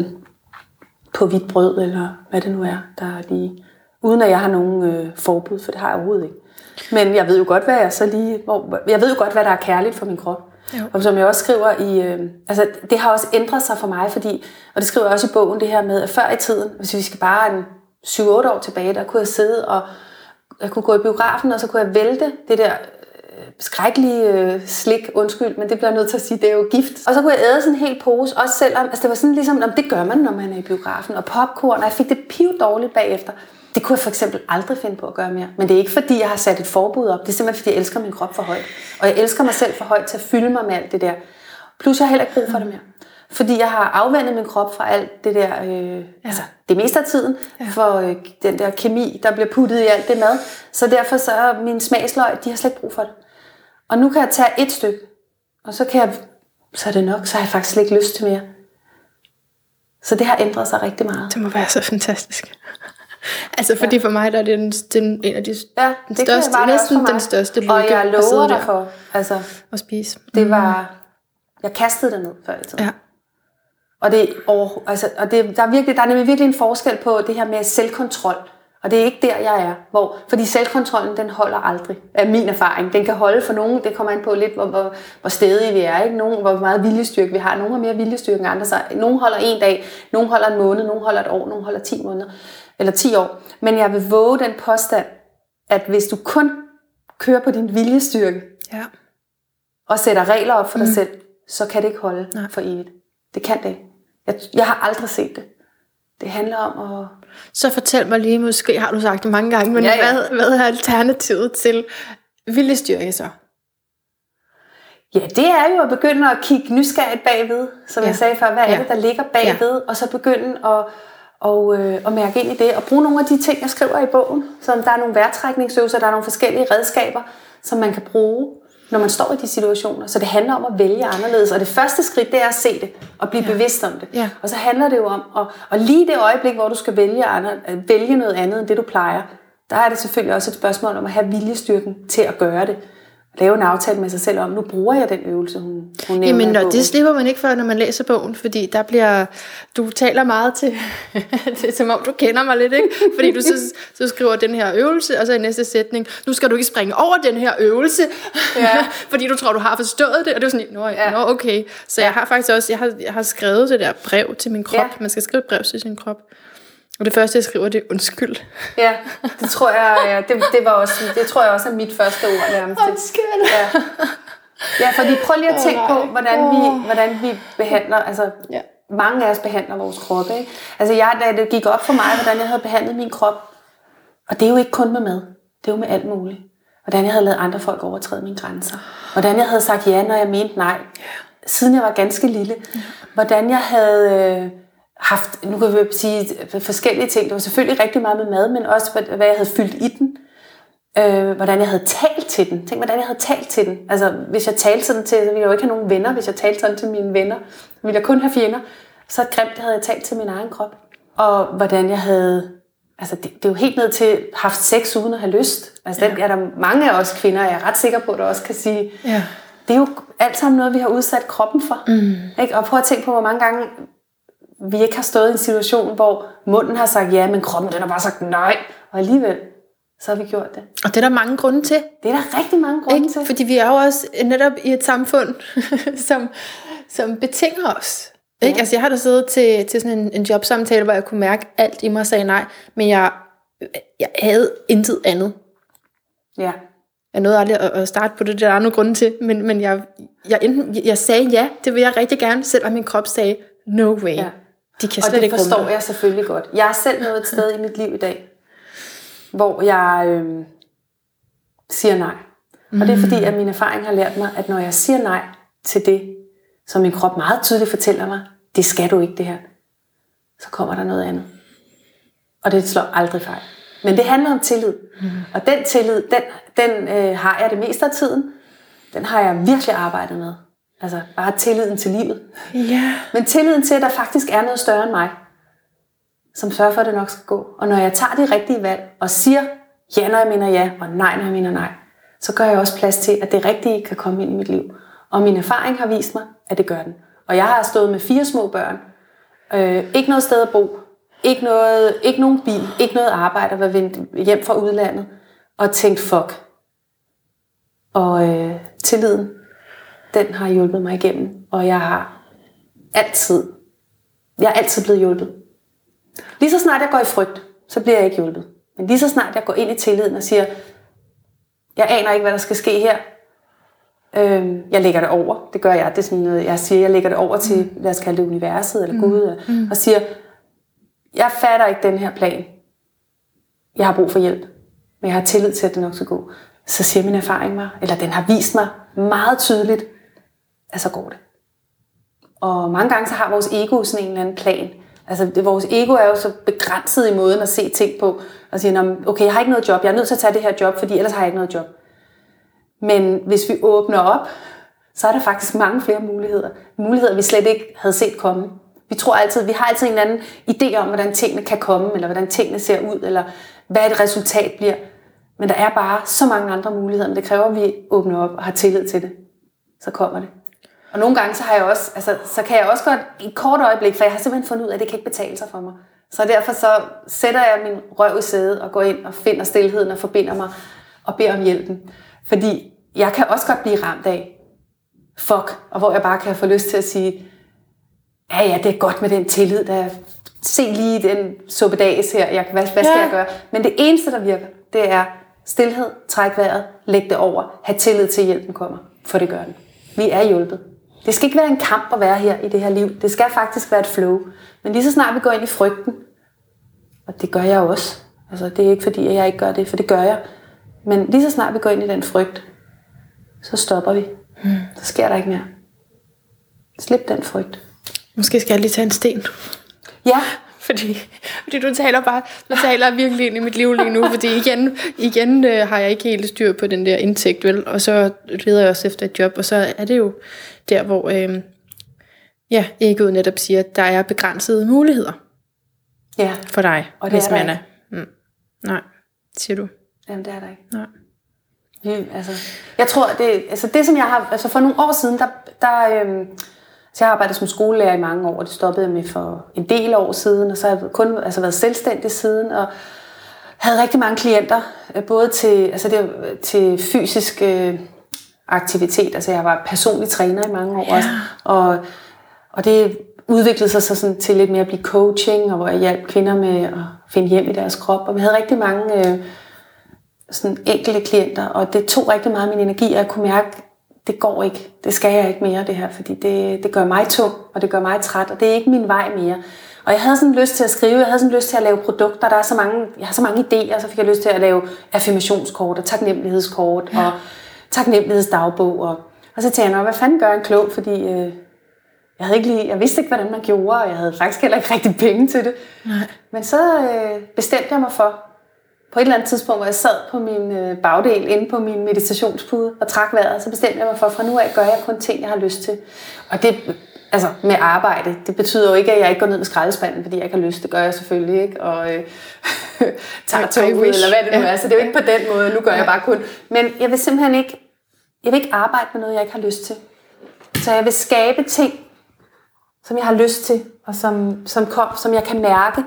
på hvidt brød, eller hvad det nu er, der er lige uden at jeg har nogen øh, forbud, for det har jeg overhovedet ikke. Men jeg ved jo godt, hvad jeg så lige... Hvor, jeg ved jo godt, hvad der er kærligt for min krop. Jo. Og som jeg også skriver i... Øh, altså, det har også ændret sig for mig, fordi... Og det skriver jeg også i bogen, det her med, at før i tiden, hvis vi skal bare en 7-8 år tilbage, der kunne jeg sidde og... Jeg kunne gå i biografen, og så kunne jeg vælte det der skrækkelige øh, slik, undskyld, men det bliver jeg nødt til at sige, det er jo gift. Og så kunne jeg æde sådan en hel pose, også selvom, altså det var sådan ligesom, om det gør man, når man er i biografen, og popcorn, og jeg fik det piv dårligt bagefter. Det kunne jeg for eksempel aldrig finde på at gøre mere. Men det er ikke fordi, jeg har sat et forbud op. Det er simpelthen fordi, jeg elsker min krop for højt. Og jeg elsker mig selv for højt til at fylde mig med alt det der. Plus jeg har heller ikke brug for det mere. Fordi jeg har afvendet min krop fra alt det der, øh, ja. altså det meste af tiden, ja. for øh, den der kemi, der bliver puttet i alt det mad. Så derfor så er mine smagsløg, de har slet ikke brug for det. Og nu kan jeg tage et stykke, og så kan jeg, så er det nok, så har jeg faktisk ikke lyst til mere. Så det har ændret sig rigtig meget. Det må være så fantastisk. Altså fordi ja. for mig der er det den, den, en af de ja, den det største, næsten den største lykke Og jeg lover dig for altså, at spise. Det var, jeg kastede det ned før i tiden. Ja. Og, det, og, altså, og det, der, er virkelig, der er nemlig virkelig en forskel på det her med selvkontrol. Og det er ikke der, jeg er. Hvor, fordi selvkontrollen, den holder aldrig, af min erfaring. Den kan holde for nogen, det kommer an på lidt, hvor, hvor, hvor stedige vi er. Ikke? Nogen, hvor meget viljestyrke vi har. Nogle har mere viljestyrke end andre. Så nogle holder en dag, nogle holder en måned, nogle holder et år, nogle holder 10 måneder eller 10 år. Men jeg vil våge den påstand, at hvis du kun kører på din viljestyrke, ja. og sætter regler op for dig mm. selv, så kan det ikke holde Nej. for evigt. Det kan det ikke. Jeg, jeg har aldrig set det. Det handler om at... Så fortæl mig lige, måske har du sagt det mange gange, men ja, ja. Hvad, hvad er alternativet til viljestyrke så? Ja, det er jo at begynde at kigge nysgerrigt bagved, som ja. jeg sagde før. Hvad er ja. det, der ligger bagved? Ja. Og så begynde at og, øh, og mærke ind i det, og bruge nogle af de ting, jeg skriver i bogen. Så der er nogle værtrækningsøvelser, der er nogle forskellige redskaber, som man kan bruge, når man står i de situationer. Så det handler om at vælge anderledes. Og det første skridt, det er at se det, og blive ja. bevidst om det. Ja. Og så handler det jo om, at, og lige det øjeblik, hvor du skal vælge, andre, vælge noget andet end det, du plejer, der er det selvfølgelig også et spørgsmål om at have viljestyrken til at gøre det lave en aftale med sig selv om, nu bruger jeg den øvelse, hun, hun nævner Jamen, og det slipper man ikke for, når man læser bogen, fordi der bliver, du taler meget til, det er som om du kender mig lidt, ikke? Fordi du så, så skriver den her øvelse, og så i næste sætning, nu skal du ikke springe over den her øvelse, ja. fordi du tror, du har forstået det, og det er sådan, nå, ja. nå okay. Så ja. jeg har faktisk også, jeg har, jeg har skrevet det der brev til min krop, ja. man skal skrive et brev til sin krop, og det første, jeg skriver, det er undskyld. Ja, det tror jeg, det, det, var også, det tror jeg også er mit første ord nærmest. Undskyld. Ja. ja, fordi prøv lige at tænke på, hvordan vi, hvordan vi behandler, altså ja. mange af os behandler vores krop. Ikke? Altså jeg, da det gik op for mig, hvordan jeg havde behandlet min krop, og det er jo ikke kun med mad, det er jo med alt muligt. Hvordan jeg havde lavet andre folk overtræde mine grænser. Hvordan jeg havde sagt ja, når jeg mente nej. Siden jeg var ganske lille. Hvordan jeg havde... Øh, haft, nu kan vi sige forskellige ting. Det var selvfølgelig rigtig meget med mad, men også hvad jeg havde fyldt i den. Øh, hvordan jeg havde talt til den. Tænk, hvordan jeg havde talt til den. Altså, hvis jeg talte sådan til, så ville jeg jo ikke have nogen venner. Hvis jeg talte sådan til mine venner, ville jeg kun have fjender. Så grimt havde jeg talt til min egen krop. Og hvordan jeg havde Altså, det, det er jo helt ned til haft sex uden at have lyst. Altså, ja. den er der mange af os kvinder, jeg er ret sikker på, der også kan sige. Ja. Det er jo alt sammen noget, vi har udsat kroppen for. Mm. Ikke? Og prøv at tænke på, hvor mange gange vi ikke har stået i en situation, hvor munden har sagt ja, men kroppen den har bare sagt nej. Og alligevel, så har vi gjort det. Og det er der mange grunde til. Det er der rigtig mange grunde ikke? til. Fordi vi er jo også netop i et samfund, som, som betinger os. Ikke? Ja. Altså, jeg har da siddet til, til sådan en, en jobsamtale, hvor jeg kunne mærke, at alt i mig sagde nej, men jeg, jeg havde intet andet. Ja. Jeg nåede aldrig at, at starte på det, der er nogle grunde til, men, men jeg, jeg, enten, jeg sagde ja, det vil jeg rigtig gerne, selvom min krop sagde, no way. Ja. De kan og det forstår jeg selvfølgelig godt. Jeg er selv nået et sted i mit liv i dag, hvor jeg øh, siger nej. Mm. Og det er fordi, at min erfaring har lært mig, at når jeg siger nej til det, som min krop meget tydeligt fortæller mig, det skal du ikke det her, så kommer der noget andet. Og det slår aldrig fejl. Men det handler om tillid. Mm. Og den tillid, den, den øh, har jeg det meste af tiden. Den har jeg virkelig arbejdet med. Altså bare tilliden til livet. Ja. Men tilliden til, at der faktisk er noget større end mig, som sørger for, at det nok skal gå. Og når jeg tager de rigtige valg og siger ja, når jeg mener ja, og nej, når jeg mener nej, så gør jeg også plads til, at det rigtige kan komme ind i mit liv. Og min erfaring har vist mig, at det gør den. Og jeg har stået med fire små børn. Øh, ikke noget sted at bo. Ikke, noget, ikke nogen bil. Ikke noget arbejde at være vendt hjem fra udlandet. Og tænkt, fuck. Og øh, tilliden, den har hjulpet mig igennem. Og jeg har altid, jeg er altid blevet hjulpet. Lige så snart jeg går i frygt, så bliver jeg ikke hjulpet. Men lige så snart jeg går ind i tilliden og siger, jeg aner ikke, hvad der skal ske her, Øhm, jeg lægger det over. Det gør jeg. Det er sådan noget, jeg siger, jeg lægger det over til, mm. lad os kalde det universet eller Gud, mm. og siger, jeg fatter ikke den her plan. Jeg har brug for hjælp. Men jeg har tillid til, at det nok skal gå. Så siger min erfaring mig, eller den har vist mig meget tydeligt, at så går det. Og mange gange så har vores ego sådan en eller anden plan. Altså det, vores ego er jo så begrænset i måden at se ting på. Og sige, okay, jeg har ikke noget job, jeg er nødt til at tage det her job, fordi ellers har jeg ikke noget job. Men hvis vi åbner op, så er der faktisk mange flere muligheder. Muligheder, vi slet ikke havde set komme. Vi tror altid, vi har altid en eller anden idé om, hvordan tingene kan komme, eller hvordan tingene ser ud, eller hvad et resultat bliver. Men der er bare så mange andre muligheder, men det kræver, at vi åbner op og har tillid til det. Så kommer det. Og nogle gange, så, har jeg også, altså, så kan jeg også godt i et kort øjeblik, for jeg har simpelthen fundet ud af, at det kan ikke betale sig for mig. Så derfor så sætter jeg min røv i sædet og går ind og finder stillheden og forbinder mig og beder om hjælpen. Fordi jeg kan også godt blive ramt af fuck, og hvor jeg bare kan få lyst til at sige, ja ja, det er godt med den tillid, der se lige den suppedags her, jeg, hvad, hvad skal ja. jeg gøre? Men det eneste, der virker, det er stillhed, træk vejret, læg det over, have tillid til, at hjælpen kommer, for det gør den. Vi er hjulpet. Det skal ikke være en kamp at være her i det her liv. Det skal faktisk være et flow. Men lige så snart vi går ind i frygten, og det gør jeg også. Altså, det er ikke fordi, at jeg ikke gør det, for det gør jeg. Men lige så snart vi går ind i den frygt, så stopper vi. Mm. Så sker der ikke mere. Slip den frygt. Måske skal jeg lige tage en sten. Ja. Fordi, fordi du taler bare, du taler virkelig ind i mit liv lige nu, fordi igen, igen øh, har jeg ikke helt styr på den der indtægt, vel? Og så leder jeg også efter et job, og så er det jo der, hvor øh, ja, egoet netop siger, at der er begrænsede muligheder ja. for dig, og det hvis er man er. Mm. Nej, siger du. Jamen, det er der ikke. Nej. Vi, altså, jeg tror, det, altså det som jeg har, altså for nogle år siden, der, der øhm, så jeg har arbejdet som skolelærer i mange år, det stoppede jeg med for en del år siden, og så har jeg kun altså været selvstændig siden, og havde rigtig mange klienter, øh, både til, altså det, til fysisk øh, aktivitet, altså jeg var personlig træner i mange år ja. også, og, og det udviklede sig så sådan til lidt mere at blive coaching, og hvor jeg hjalp kvinder med at finde hjem i deres krop, og vi havde rigtig mange øh, sådan enkelte klienter, og det tog rigtig meget af min energi, og jeg kunne mærke, det går ikke, det skal jeg ikke mere det her, fordi det, det gør mig tung, og det gør mig træt, og det er ikke min vej mere. Og jeg havde sådan lyst til at skrive, jeg havde sådan lyst til at lave produkter, der er så mange, jeg har så mange idéer, så fik jeg lyst til at lave affirmationskort og taknemmelighedskort ja. og taknemmelighedsdagbog. Og, og så tænkte jeg, hvad fanden gør en klog, fordi øh, jeg, havde ikke lige, jeg vidste ikke, hvordan man gjorde, og jeg havde faktisk heller ikke rigtig penge til det. Nej. Men så øh, bestemte jeg mig for, på et eller andet tidspunkt, hvor jeg sad på min øh, bagdel inde på min meditationspude og trak vejret, så bestemte jeg mig for, fra nu af gør jeg kun ting, jeg har lyst til. Og det altså med arbejde. Det betyder jo ikke, at jeg ikke går ned med skraldespanden, fordi jeg har lyst. Det gør jeg selvfølgelig ikke. Og øh, tager toget, eller hvad det nu er. Så det er jo ikke på den måde. Nu gør jeg bare kun. Men jeg vil simpelthen ikke, jeg vil ikke arbejde med noget, jeg ikke har lyst til. Så jeg vil skabe ting, som jeg har lyst til, og som, som, kom, som jeg kan mærke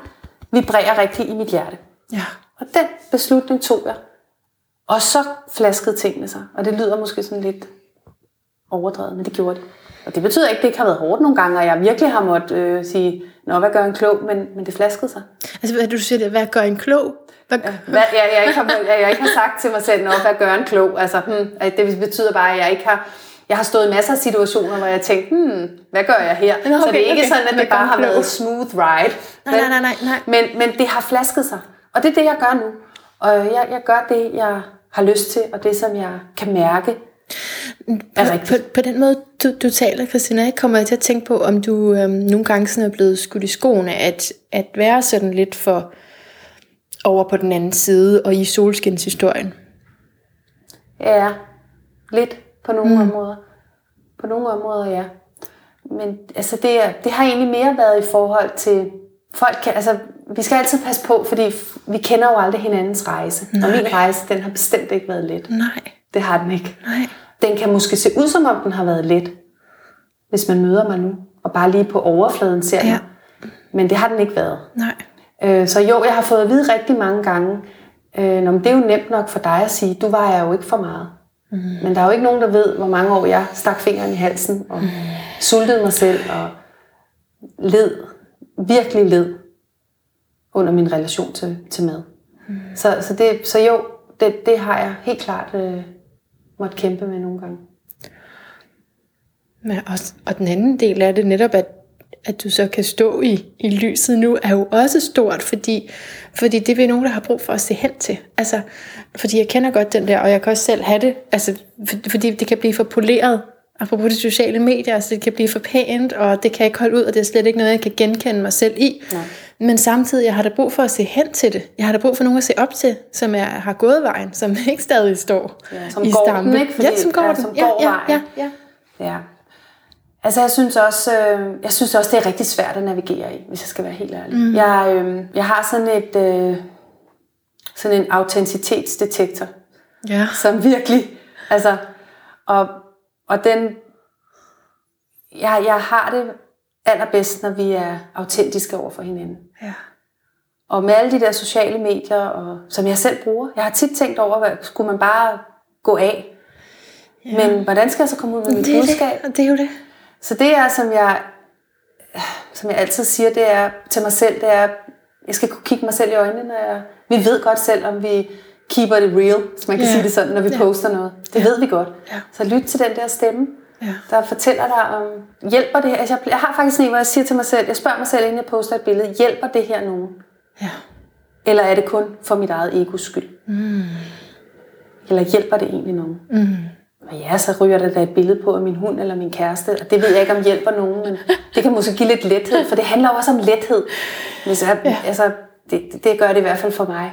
vibrerer rigtigt i mit hjerte. Ja. Og den beslutning tog jeg. Og så flaskede tingene sig. Og det lyder måske sådan lidt overdrevet, men det gjorde det. Og det betyder ikke, at det ikke har været hårdt nogle gange, og jeg virkelig har måttet øh, sige, nå, hvad gør en klog, men, men det flaskede sig. Altså, hvad du siger, det, hvad gør en klog? Hvad, ja, hvad, jeg, jeg, ikke har, jeg, jeg ikke har sagt til mig selv, nå, hvad gør en klog? Altså, hmm, det betyder bare, at jeg ikke har... Jeg har stået i masser af situationer, hvor jeg tænkte, hmm, hvad gør jeg her? Okay, så det er ikke okay. sådan, at det bare har været smooth ride. Nej, nej, nej, nej, nej. Men, men det har flasket sig. Og det er det, jeg gør nu. Og jeg, jeg gør det, jeg har lyst til, og det, som jeg kan mærke, på, på, på den måde, du, du taler, Christina, jeg kommer jeg til at tænke på, om du øhm, nogle gange sådan er blevet skudt i skoene, at, at være sådan lidt for over på den anden side, og i solskinshistorien. Ja, lidt på nogle mm. områder. På nogle områder, ja. Men altså, det, det har egentlig mere været i forhold til, folk kan, altså, vi skal altid passe på, fordi vi kender jo aldrig hinandens rejse. Nej. Og min rejse, den har bestemt ikke været let. Nej. Det har den ikke. Nej. Den kan måske se ud, som om den har været let, hvis man møder mig nu, og bare lige på overfladen ser Ja. Men det har den ikke været. Nej. Øh, så jo, jeg har fået at vide rigtig mange gange, øh, Nå, men det er jo nemt nok for dig at sige, du vejer jo ikke for meget. Mm. Men der er jo ikke nogen, der ved, hvor mange år jeg stak fingeren i halsen, og mm. sultede mig selv, og led, virkelig led, under min relation til, til mad. Mm. Så, så, det, så jo, det, det har jeg helt klart øh, måtte kæmpe med nogle gange. Men også, og den anden del af det netop, at, at du så kan stå i, i lyset nu, er jo også stort, fordi, fordi det er nogen, der har brug for at se hen til. Altså, fordi jeg kender godt den der, og jeg kan også selv have det, altså, for, fordi det kan blive for poleret, apropos de sociale medier, altså det kan blive for pænt, og det kan jeg ikke holde ud, og det er slet ikke noget, jeg kan genkende mig selv i. Nej. Men samtidig, jeg har da brug for at se hen til det. Jeg har da brug for nogen at se op til, som er, har gået vejen, som ikke stadig står Ja, som i går den, stampe. ikke? Fordi- ja, som går ja, den. som ja, går ja, vejen. ja, ja. Ja. Altså jeg synes også, øh, jeg synes også det er rigtig svært at navigere i, hvis jeg skal være helt ærlig. Mm. Jeg, øh, jeg har sådan et øh, sådan en autenticitetsdetektor, Ja. som virkelig, altså, og, og den, jeg, jeg har det allerbedst, når vi er autentiske over for hinanden. Ja. Og med alle de der sociale medier, og, som jeg selv bruger, jeg har tit tænkt over, hvad skulle man bare gå af? Ja. Men hvordan skal jeg så komme ud med mit Det budskab? det, det er jo det. Så det er, som jeg, som jeg altid siger, det er til mig selv, det er, jeg skal kunne kigge mig selv i øjnene, når jeg, vi ved godt selv, om vi keeper det real, hvis man kan Ja. sige det sådan, når vi Ja. poster noget. Det ved vi godt. Ja. Så lyt til den der stemme, Ja. der fortæller dig om, hjælper det her? Altså jeg, jeg har faktisk en, hvor jeg siger til mig selv, jeg spørger mig selv, inden jeg poster et billede, hjælper det her nogen? Ja. Eller er det kun for mit eget egos skyld? Mm. Eller hjælper det egentlig nogen? Mm. Og ja, så ryger der da et billede på af min hund eller min kæreste, og det ved jeg ikke, om hjælper nogen, men det kan måske give lidt lethed, for det handler også om lethed. Hvis jeg, ja. altså, det, det gør det i hvert fald for mig.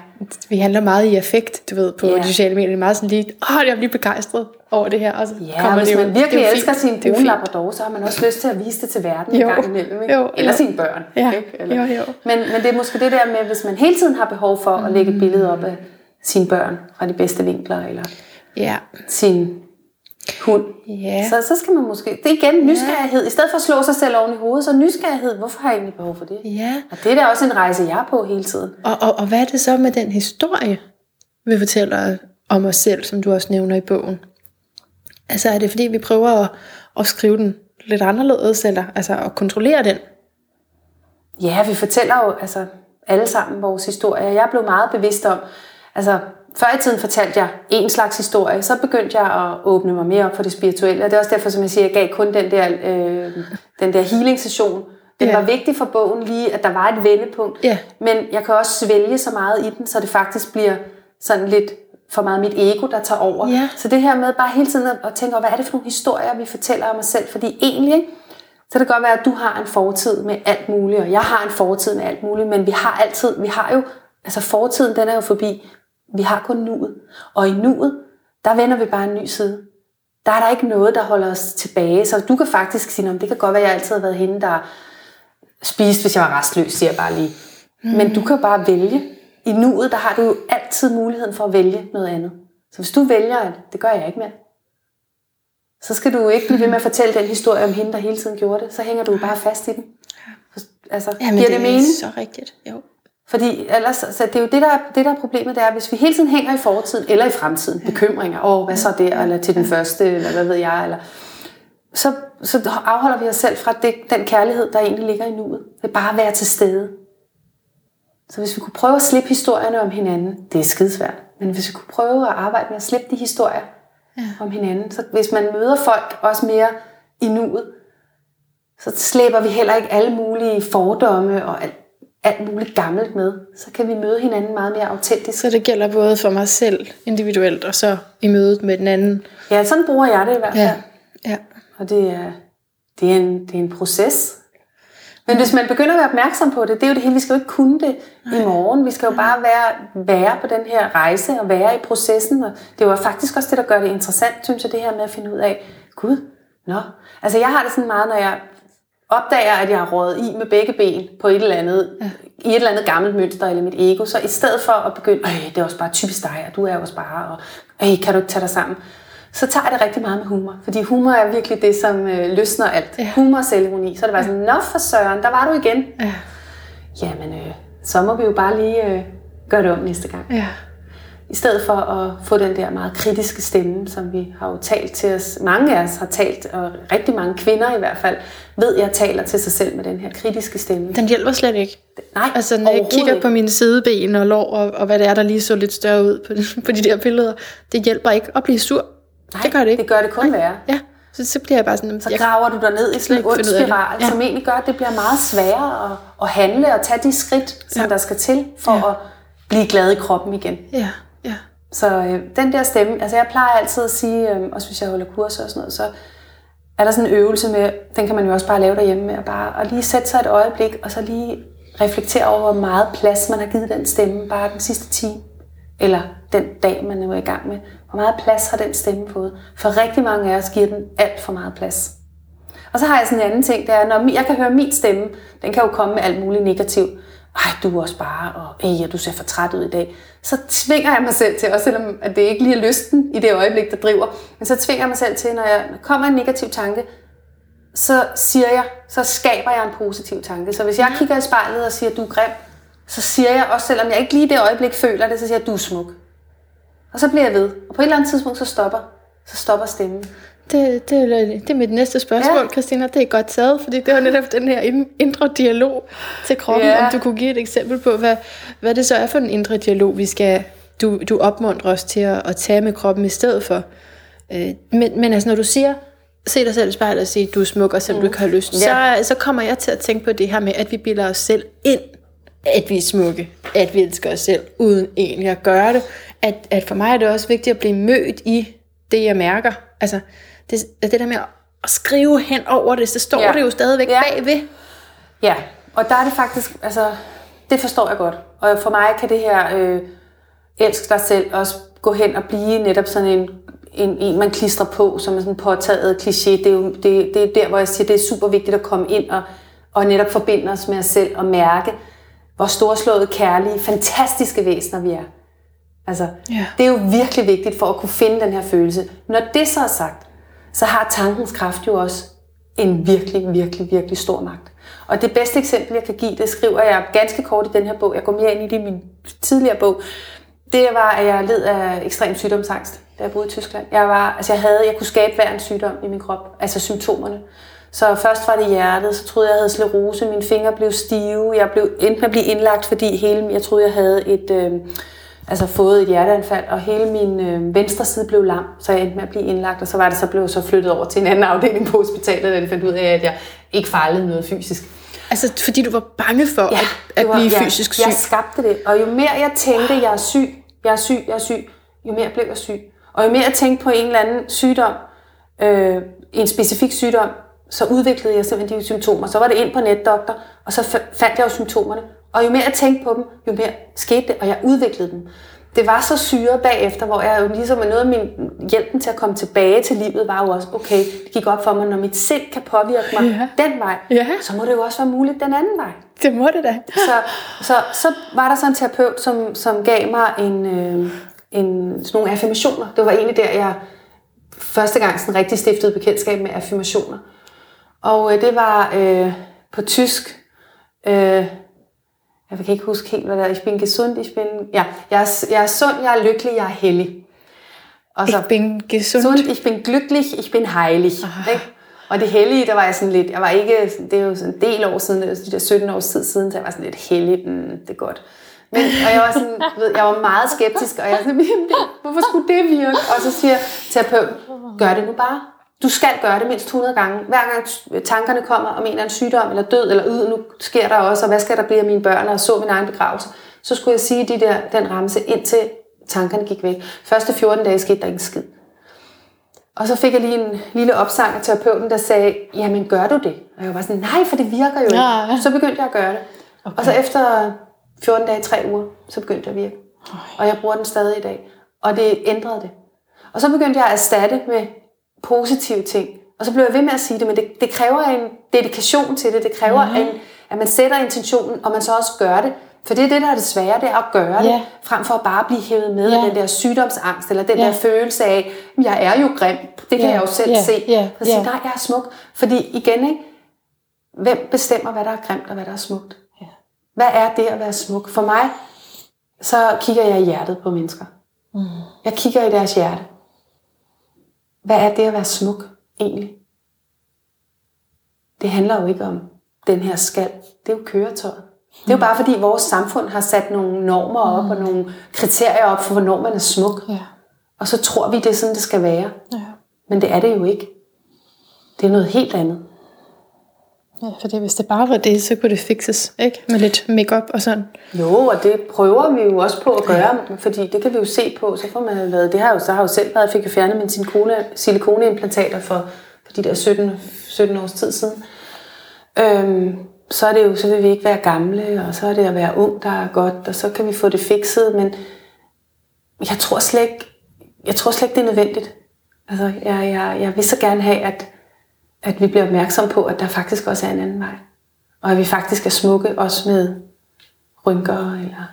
Vi handler meget i affekt, du ved, på Ja. de sociale medier. Det er meget sådan lige, åh, jeg bliver begejstret over det her. Og så Ja, kommer hvis det jo, man virkelig det er jo elsker fint. sin jo brune labrador, så har man også lyst til at vise det til verden Jo. en gang imellem. Ikke? Jo, Eller jo. sine børn. Ja. Ikke? Eller, Jo, jo. Men, men det er måske det der med, hvis man hele tiden har behov for at lægge et billede op af sine børn fra de bedste vinkler, eller Ja. sin hund. Ja. Så, så skal man måske... Det er igen nysgerrighed. I stedet for at slå sig selv oven i hovedet, så nysgerrighed. Hvorfor har jeg egentlig behov for det? Ja. Og det er da også en rejse, jeg er på hele tiden. Og, og, og hvad er det så med den historie, vi fortæller om os selv, som du også nævner i bogen? Altså er det fordi, vi prøver at, at skrive den lidt anderledes, eller altså at kontrollere den? Ja, vi fortæller jo altså, alle sammen vores historie. Jeg blev meget bevidst om, altså før i tiden fortalte jeg en slags historie, så begyndte jeg at åbne mig mere op for det spirituelle. Og det er også derfor, som jeg siger, jeg gav kun den der, øh, den der healing-session. Det Ja. var vigtigt for bogen lige, at der var et vendepunkt. Ja. Men jeg kan også svælge så meget i den, så det faktisk bliver sådan lidt for meget mit ego, der tager over. Ja. Så det her med bare hele tiden at tænke over, hvad er det for nogle historier, vi fortæller om os selv? Fordi egentlig, ikke, så kan det godt være, at du har en fortid med alt muligt, og jeg har en fortid med alt muligt, men vi har altid, vi har jo, altså fortiden, den er jo forbi. Vi har kun nuet. Og i nuet, der vender vi bare en ny side. der er der ikke noget, der holder os tilbage. Så du kan faktisk sige, at det kan godt være, at jeg altid har været hende, der spiste, hvis jeg var restløs, siger jeg bare lige. Mm. Men du kan bare vælge. I nuet, der har du jo altid muligheden for at vælge noget andet. Så hvis du vælger, at det gør jeg ikke mere, så skal du ikke blive ved med at fortælle den historie om hende, der hele tiden gjorde det. Så hænger du bare fast i den. Altså, Jamen, giver det, det mening? er så rigtigt. Jo. Fordi ellers, så det er jo det, der, er- det, der er problemet, det er, hvis vi hele tiden hænger i fortiden, eller i fremtiden, bekymringer, åh, hvad så der, eller til den første, eller hvad ved jeg, eller, så, så afholder vi os selv fra det, den kærlighed, der egentlig ligger i nuet. Det er bare at være til stede. Så hvis vi kunne prøve at slippe historierne om hinanden, det er skidesvært, men hvis vi kunne prøve at arbejde med at slippe de historier ja. om hinanden, så hvis man møder folk også mere i nuet, så slæber vi heller ikke alle mulige fordomme og alt, alt muligt gammelt med. Så kan vi møde hinanden meget mere autentisk. Så det gælder både for mig selv individuelt, og så i mødet med den anden. Ja, sådan bruger jeg det i hvert fald. Ja. ja. Og det er, det, er en, det er en proces. Men hvis man begynder at være opmærksom på det, det er jo det hele, vi skal jo ikke kunne det i morgen. Vi skal jo bare være, være på den her rejse og være i processen. Og det jo faktisk også det, der gør det interessant, synes jeg, det her med at finde ud af, gud, nå. Altså jeg har det sådan meget, når jeg opdager, at jeg har rådet i med begge ben på et eller andet, ja. i et eller andet gammelt mønster eller mit ego, så i stedet for at begynde, øh, det er også bare typisk dig, og du er også bare, og øh, kan du ikke tage dig sammen, så tager jeg det rigtig meget med humor. Fordi humor er virkelig det, som øh, løsner alt. Ja. Humor og selvironi. Så er det bare sådan, nå for søren, der var du igen. Ja. Jamen, øh, så må vi jo bare lige øh, gøre det om næste gang. ja. I stedet for at få den der meget kritiske stemme, som vi har jo talt til os. Mange af os har talt, og rigtig mange kvinder i hvert fald, ved, jeg taler til sig selv med den her kritiske stemme. Den hjælper slet ikke. Nej, Altså, når jeg kigger ikke. på mine sideben og lår, og, og hvad det er, der lige så lidt større ud på, på de der billeder, det hjælper ikke at blive sur. Nej, det gør det ikke. det gør det kun værre. Ja, så, så bliver jeg bare sådan, Så graver du dig ned i sådan en ond spiral, Ja. som egentlig gør, at det bliver meget sværere at, at handle og tage de skridt, som Ja. der skal til for Ja. at blive glad i kroppen igen. ja, ja. Så øh, den der stemme, altså jeg plejer altid at sige, øh, også hvis jeg holder kurser og sådan noget, så er der sådan en øvelse med, den kan man jo også bare lave derhjemme med, at bare at lige sætte sig et øjeblik, og så lige reflektere over, hvor meget plads man har givet den stemme, bare den sidste time, eller den dag, man er i gang med. Hvor meget plads har den stemme fået? For rigtig mange af os giver den alt for meget plads. Og så har jeg sådan en anden ting, det er, når jeg kan høre min stemme, den kan jo komme med alt muligt negativt. Ej, du er også bare, og ej, du ser for træt ud i dag. Så tvinger jeg mig selv til, også selvom at det ikke lige er lysten i det øjeblik, der driver, men så tvinger jeg mig selv til, når jeg kommer en negativ tanke, så siger jeg, så skaber jeg en positiv tanke. Så hvis jeg kigger i spejlet og siger, du er grim, så siger jeg også, selvom jeg ikke lige i det øjeblik føler det, så siger jeg, du er smuk. Og så bliver jeg ved. Og på et eller andet tidspunkt, så stopper, så stopper stemmen. Det, det, det er mit næste spørgsmål, Ja. Christina. Det er godt taget, fordi det var netop den her ind- indre dialog til kroppen. Ja. Om du kunne give et eksempel på, hvad, hvad det så er for en indre dialog, vi skal, du, du opmuntrer os til at, at tage med kroppen i stedet for. Øh, men, men altså, når du siger, se dig selv i spejlet og sige, du er smuk, og selvom mm. du ikke har lyst, Ja. så, så kommer jeg til at tænke på det her med, at vi bilder os selv ind, at vi er smukke, at vi elsker os selv, uden egentlig at gøre det. At, at for mig er det også vigtigt at blive mødt i det, jeg mærker. Altså, det, det der med at skrive hen over det, så står Ja. det jo stadigvæk Ja. bagved. Ja, og der er det faktisk, altså, det forstår jeg godt. Og for mig kan det her øh, elsk dig selv også gå hen og blive netop sådan en, en, en man klistrer på, som er sådan en påtaget kliché. Det er, jo, det, det er der, hvor jeg siger, det er super vigtigt at komme ind og, og netop forbinde os med os selv og mærke, hvor storslåede, kærlige, fantastiske væsener vi er. Altså, Ja. det er jo virkelig vigtigt for at kunne finde den her følelse. Når det så er sagt, så har tankens kraft jo også en virkelig, virkelig, virkelig stor magt. Og det bedste eksempel, jeg kan give, det skriver jeg ganske kort i den her bog. Jeg går mere ind i det i min tidligere bog. Det var, at jeg led af ekstrem sygdomsangst, da jeg boede i Tyskland. Jeg, var, altså jeg, havde, jeg kunne skabe hver en sygdom i min krop, altså symptomerne. Så først var det hjertet, så troede jeg, jeg havde sklerose, mine fingre blev stive, jeg blev endte med at blive indlagt, fordi hele, jeg troede, jeg havde et, øh, altså fået et hjerteanfald, og hele min øh, venstre side blev lam, så jeg endte med at blive indlagt, og så var det så blev så flyttet over til en anden afdeling på hospitalet, da de fandt ud af, at jeg ikke fejlede noget fysisk. Altså, fordi du var bange for ja, at, at var- blive ja, fysisk syg. Jeg skabte det, og jo mere jeg tænkte, jeg er syg, jeg er syg, jeg er syg, jo mere blev jeg syg. Og jo mere jeg tænkte på en eller anden sygdom, øh, en specifik sygdom, så udviklede jeg simpelthen de symptomer. Så var det ind på netdoktor, og så fandt jeg jo symptomerne. Og jo mere jeg tænkte på dem, jo mere skete det, og jeg udviklede dem. det var så syre bagefter, hvor jeg jo ligesom noget af min hjælpen til at komme tilbage til livet, var jo også, okay, det gik op for mig, når mit sind kan påvirke mig Ja. den vej, Ja. så må det jo også være muligt den anden vej. Det må det da. Så, så, så var der så en terapeut, som, som gav mig en, øh, en, sådan nogle affirmationer. Det var egentlig der, jeg første gang sådan rigtig stiftede bekendtskab med affirmationer. Og øh, det var øh, på tysk. Øh, jeg kan ikke huske helt, hvad det er. Ich bin gesund, ich bin... Ja, jeg er, jeg er sund, jeg er lykkelig, jeg er hellig. Og Ich bin gesund. Sund, ich bin glücklich, ich bin heilig. Ikke? Og det hellige, der var jeg sådan lidt, jeg var ikke, det er jo sådan en del år siden, er de der 17 års tid siden, så jeg var sådan lidt hellig, mm, det er godt. Men, og jeg var sådan, ved, jeg var meget skeptisk, og jeg var sådan, "Jamen, det- hvorfor skulle det virke? Og så siger terapeuten, gør det nu bare. Du skal gøre det mindst 100 gange. Hver gang tankerne kommer om en eller anden sygdom, eller død, eller ud, nu sker der også, og hvad skal der blive af mine børn, og så min egen begravelse, så skulle jeg sige de der, den ramse, indtil tankerne gik væk. Første 14 dage skete der ikke skid. Og så fik jeg lige en lille opsang af terapeuten, der sagde, jamen gør du det? Og jeg var sådan, nej, for det virker jo ikke. Ja. Så begyndte jeg at gøre det. Okay. Og så efter 14 dage, 3 uger, så begyndte det at virke. Og jeg bruger den stadig i dag. Og det ændrede det. Og så begyndte jeg at erstatte med positive ting. Og så blev jeg ved med at sige det, men det, det kræver en dedikation til det. Det kræver, mm. en, at man sætter intentionen, og man så også gør det. For det er det, der er det svære, det er at gøre det, Ja. frem for at bare blive hævet med Ja. af den der sygdomsangst, eller den Ja. der følelse af, jeg er jo grim, det kan Ja. jeg jo selv Ja. se. Ja. Så sige, nej, jeg er smuk. Fordi igen, ikke? hvem bestemmer, hvad der er grimt, og hvad der er smukt? Ja. Hvad er det at være smuk? For mig, så kigger jeg i hjertet på mennesker. Mm. Jeg kigger i deres hjerte. Hvad er det at være smuk egentlig? Det handler jo ikke om den her skal. Det er jo køretøjet. Det er jo bare fordi vores samfund har sat nogle normer op og nogle kriterier op for, hvornår man er smuk. Ja. Og så tror vi, det er sådan, det skal være. Ja. Men det er det jo ikke. Det er noget helt andet ja, for det, hvis det bare var det, så kunne det fikses, ikke? Med lidt makeup og sådan. Jo, og det prøver vi jo også på at gøre, fordi det kan vi jo se på, så får man lavet, det har jo, så har jeg jo selv været, fik jo fjernet mine silikone, silikoneimplantater for, for de der 17, 17 års tid siden. Øhm, så er det jo, så vil vi ikke være gamle, og så er det at være ung, der er godt, og så kan vi få det fikset, men jeg tror slet ikke, jeg tror slet ikke, det er nødvendigt. Altså, jeg, jeg, jeg vil så gerne have, at, at vi bliver opmærksom på, at der faktisk også er en anden vej. Og at vi faktisk er smukke, også med rynker, eller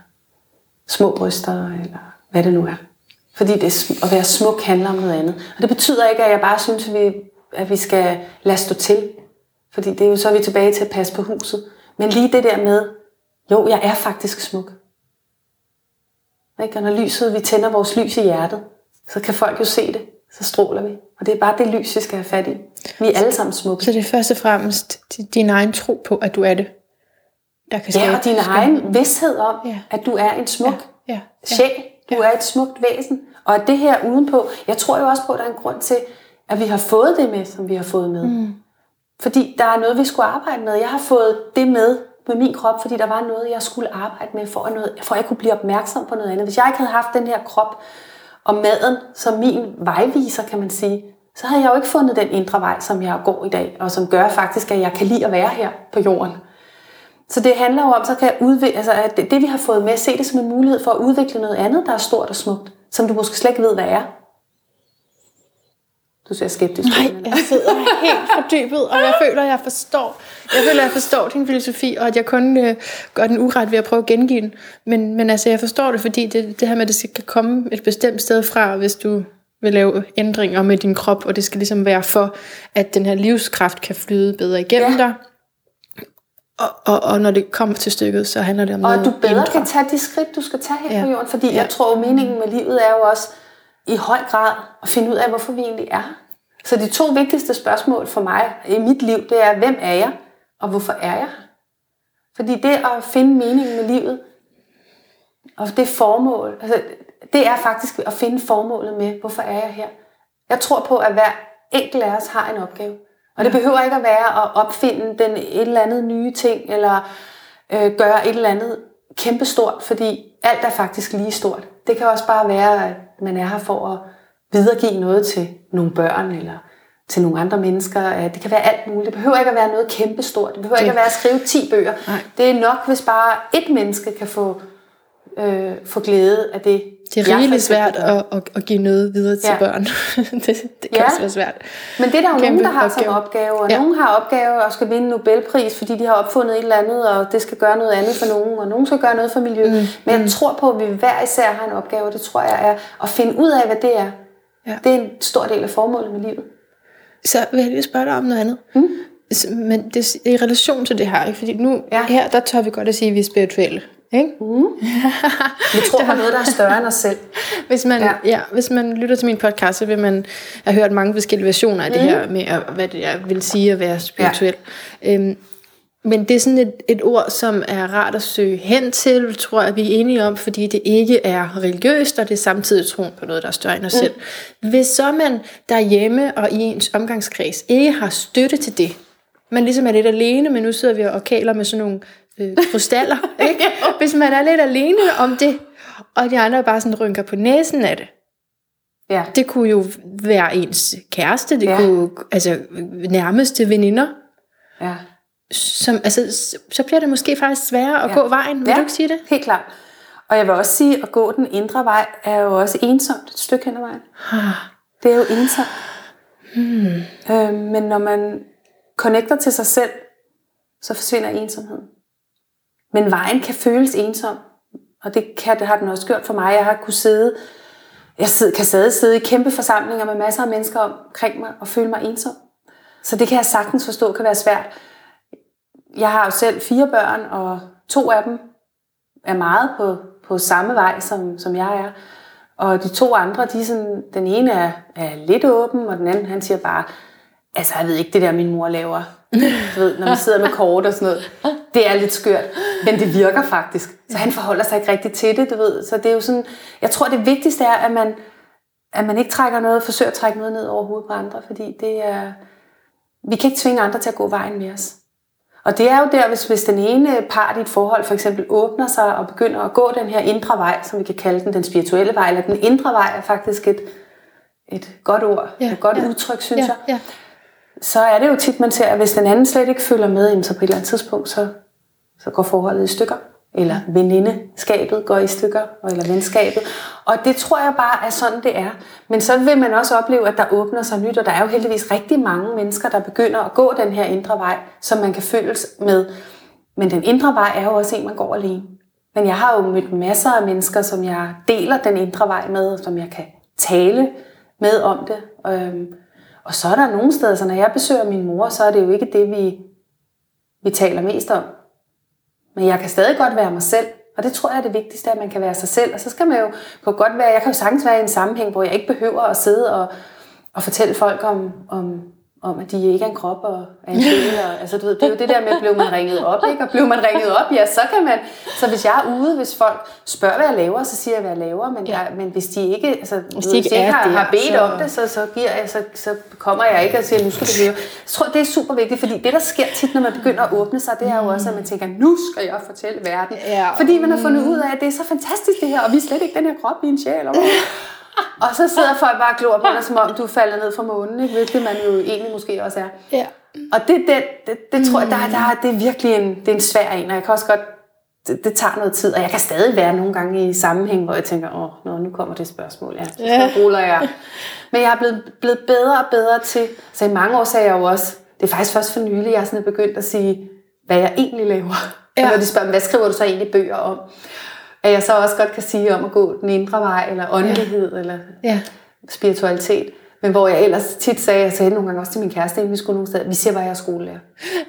små bryster, eller hvad det nu er. Fordi det, er at være smuk handler om noget andet. Og det betyder ikke, at jeg bare synes, at vi, at vi skal lade stå til. Fordi det er jo så, er vi tilbage til at passe på huset. Men lige det der med, jo, jeg er faktisk smuk. Ikke? Og når lyset, vi tænder vores lys i hjertet, så kan folk jo se det. Så stråler vi. Og det er bare det lys, vi skal have fat i. Vi er alle sammen smukke. Så det er først og fremmest di- din egen tro på, at du er det. Der kan Ja, og din skønhed. egen vidsthed om, Ja. at du er en smuk Ja, ja. sjæl. Du er et smukt væsen. Og at det her udenpå, jeg tror jo også på, at der er en grund til, at vi har fået det med, som vi har fået med. Mm. Fordi der er noget, vi skulle arbejde med. Jeg har fået det med med min krop, fordi der var noget, jeg skulle arbejde med, for at, noget, for at jeg kunne blive opmærksom på noget andet. Hvis jeg ikke havde haft den her krop og maden som min vejviser, kan man sige, så havde jeg jo ikke fundet den indre vej, som jeg går i dag, og som gør faktisk, at jeg kan lide at være her på jorden. Så det handler jo om, så kan jeg udvikle, altså at det, det, vi har fået med, se det som en mulighed for at udvikle noget andet, der er stort og smukt, som du måske slet ikke ved, hvad er. Du ser skeptisk ud. Nej, jeg sidder helt fordybet, og jeg føler, at jeg forstår, jeg føler, at jeg forstår din filosofi, og at jeg kun øh, gør den uret ved at prøve at gengive den. Men, men altså, jeg forstår det, fordi det, det her med, at det skal komme et bestemt sted fra, hvis du vil lave ændringer med din krop, og det skal ligesom være for, at den her livskraft kan flyde bedre igennem Ja. dig. Og, og, og når det kommer til stykket, så handler det om Og noget at du bedre indre. kan tage de skridt, du skal tage her Ja. på jorden. Fordi Ja. jeg tror, meningen med livet er jo også i høj grad at finde ud af, hvorfor vi egentlig er. her. Så de to vigtigste spørgsmål for mig i mit liv, det er, hvem er jeg, og hvorfor er jeg her? Fordi det at finde meningen med livet, og det formål, altså, det er faktisk at finde formålet med, hvorfor er jeg her? Jeg tror på, at hver enkelt af os har en opgave. Og det behøver ikke at være at opfinde den et eller andet nye ting, eller øh, gøre et eller andet kæmpestort, fordi alt er faktisk lige stort. Det kan også bare være, man er her for at videregive noget til nogle børn, eller til nogle andre mennesker. Det kan være alt muligt. Det behøver ikke at være noget kæmpestort. Det behøver ikke at være at skrive 10 bøger. Nej. Det er nok, hvis bare et menneske kan få øh, få glæde af det. Det er rigeligt svært at, at, at give noget videre til ja. børn. det, det kan ja. også være svært. Men det er der jo Kæmpe nogen, der har opgave. som opgave, og ja. nogen har opgave og skal vinde Nobelpris, fordi de har opfundet et eller andet, og det skal gøre noget andet for nogen, og nogen skal gøre noget for miljøet. Mm. Men jeg mm. tror på, at vi hver især har en opgave, og det tror jeg er at finde ud af, hvad det er. Ja. Det er en stor del af formålet med livet. Så vil jeg lige spørge dig om noget andet. Mm. Men det, i relation til det her, fordi nu ja. her, der tør vi godt at sige, at vi er spirituelle. Ikke? Mm. vi tror på noget, der er større end os selv. Hvis man, ja. Ja, hvis man lytter til min podcast, så vil man have hørt mange forskellige versioner af mm. det her med, at, hvad det jeg vil sige at være spirituel. Ja. Øhm, men det er sådan et, et ord, som er rart at søge hen til, tror jeg, vi er enige om, fordi det ikke er religiøst, og det er samtidig troen på noget, der er større end os mm. selv. Hvis så man derhjemme og i ens omgangskreds ikke har støtte til det, man ligesom er lidt alene, men nu sidder vi og kaler med sådan nogle øh, krystaller. Ikke? Hvis man er lidt alene om det, og de andre bare sådan rynker på næsen af det. Ja. Det kunne jo være ens kæreste, det ja. kunne altså nærmeste veninder. Ja. Som, altså, så bliver det måske faktisk sværere at ja. gå vejen. Vil ja. du ikke sige det? helt klart. Og jeg vil også sige, at gå den indre vej er jo også ensomt et stykke hen ad vejen. Det er jo ensomt. Hmm. Øh, men når man connecter til sig selv, så forsvinder ensomheden. Men vejen kan føles ensom, og det, kan, det har den også gjort for mig. Jeg har kunnet sidde, jeg sidde, kan sidde, sidde i kæmpe forsamlinger med masser af mennesker omkring mig og føle mig ensom. Så det kan jeg sagtens forstå kan være svært. Jeg har jo selv fire børn, og to af dem er meget på, på samme vej, som, som jeg er. Og de to andre, de sådan, den ene er, er lidt åben, og den anden, han siger bare, altså jeg ved ikke, det der min mor laver, du ved, når man sidder med kort og sådan noget, det er lidt skørt, men det virker faktisk. Så han forholder sig ikke rigtig til det, du ved. Så det er jo sådan, jeg tror det vigtigste er, at man, at man ikke trækker noget, forsøger at trække noget ned over hovedet på andre, fordi det er, vi kan ikke tvinge andre til at gå vejen med os. Og det er jo der, hvis, hvis den ene part i et forhold for eksempel åbner sig og begynder at gå den her indre vej, som vi kan kalde den, den spirituelle vej, eller den indre vej er faktisk et, et godt ord, ja, et godt ja, udtryk, synes ja, jeg. Ja så er det jo tit, man ser, at hvis den anden slet ikke følger med, så på et eller andet tidspunkt, så, så går forholdet i stykker. Eller venindeskabet går i stykker, eller venskabet. Og det tror jeg bare er sådan, det er. Men så vil man også opleve, at der åbner sig nyt, og der er jo heldigvis rigtig mange mennesker, der begynder at gå den her indre vej, som man kan føles med. Men den indre vej er jo også en, man går alene. Men jeg har jo mødt masser af mennesker, som jeg deler den indre vej med, og som jeg kan tale med om det. Øhm, og så er der nogle steder, så når jeg besøger min mor, så er det jo ikke det, vi, vi taler mest om. Men jeg kan stadig godt være mig selv, og det tror jeg er det vigtigste, at man kan være sig selv. Og så skal man jo kunne godt være, jeg kan jo sagtens være i en sammenhæng, hvor jeg ikke behøver at sidde og, og fortælle folk om, om om, at de ikke er en krop og er en del. Og, altså, du ved, det er jo det der med, blev man ringet op, ikke? Og blev man ringet op, ja, så kan man... Så hvis jeg er ude, hvis folk spørger, hvad jeg laver, så siger jeg, hvad jeg laver. Men, jeg, men hvis de ikke, altså, hvis de ikke, hvis jeg har, har bedt så... om det, så, så, giver jeg, så, så kommer jeg ikke og siger, nu skal du høre. Jeg tror, det er super vigtigt, fordi det, der sker tit, når man begynder at åbne sig, det er jo også, at man tænker, nu skal jeg fortælle verden. Ja. Fordi man har fundet ud af, at det er så fantastisk det her, og vi er slet ikke den her krop, i en sjæl. Og og så sidder folk bare og glor på dig, som om du falder ned fra månen, ikke? hvilket man jo egentlig måske også er. Ja. Og det, det, det, det tror jeg, der, der, det er virkelig en, det er en svær en, og jeg kan også godt, det, det tager noget tid, og jeg kan stadig være nogle gange i sammenhæng, hvor jeg tænker, åh, nå, nu kommer det spørgsmål, ja, så ruller jeg. Men jeg er blevet, blevet bedre og bedre til, så i mange år sagde jeg jo også, det er faktisk først for nylig, jeg er sådan begyndt at sige, hvad jeg egentlig laver. Ja. Når de spørger, hvad skriver du så egentlig bøger om? At jeg så også godt kan sige om at gå den indre vej, eller åndelighed, ja. eller ja. spiritualitet. Men hvor jeg ellers tit sagde, jeg sagde nogle gange også til min kæreste, inden vi skulle nogle steder, vi siger bare, at jeg er skolelærer.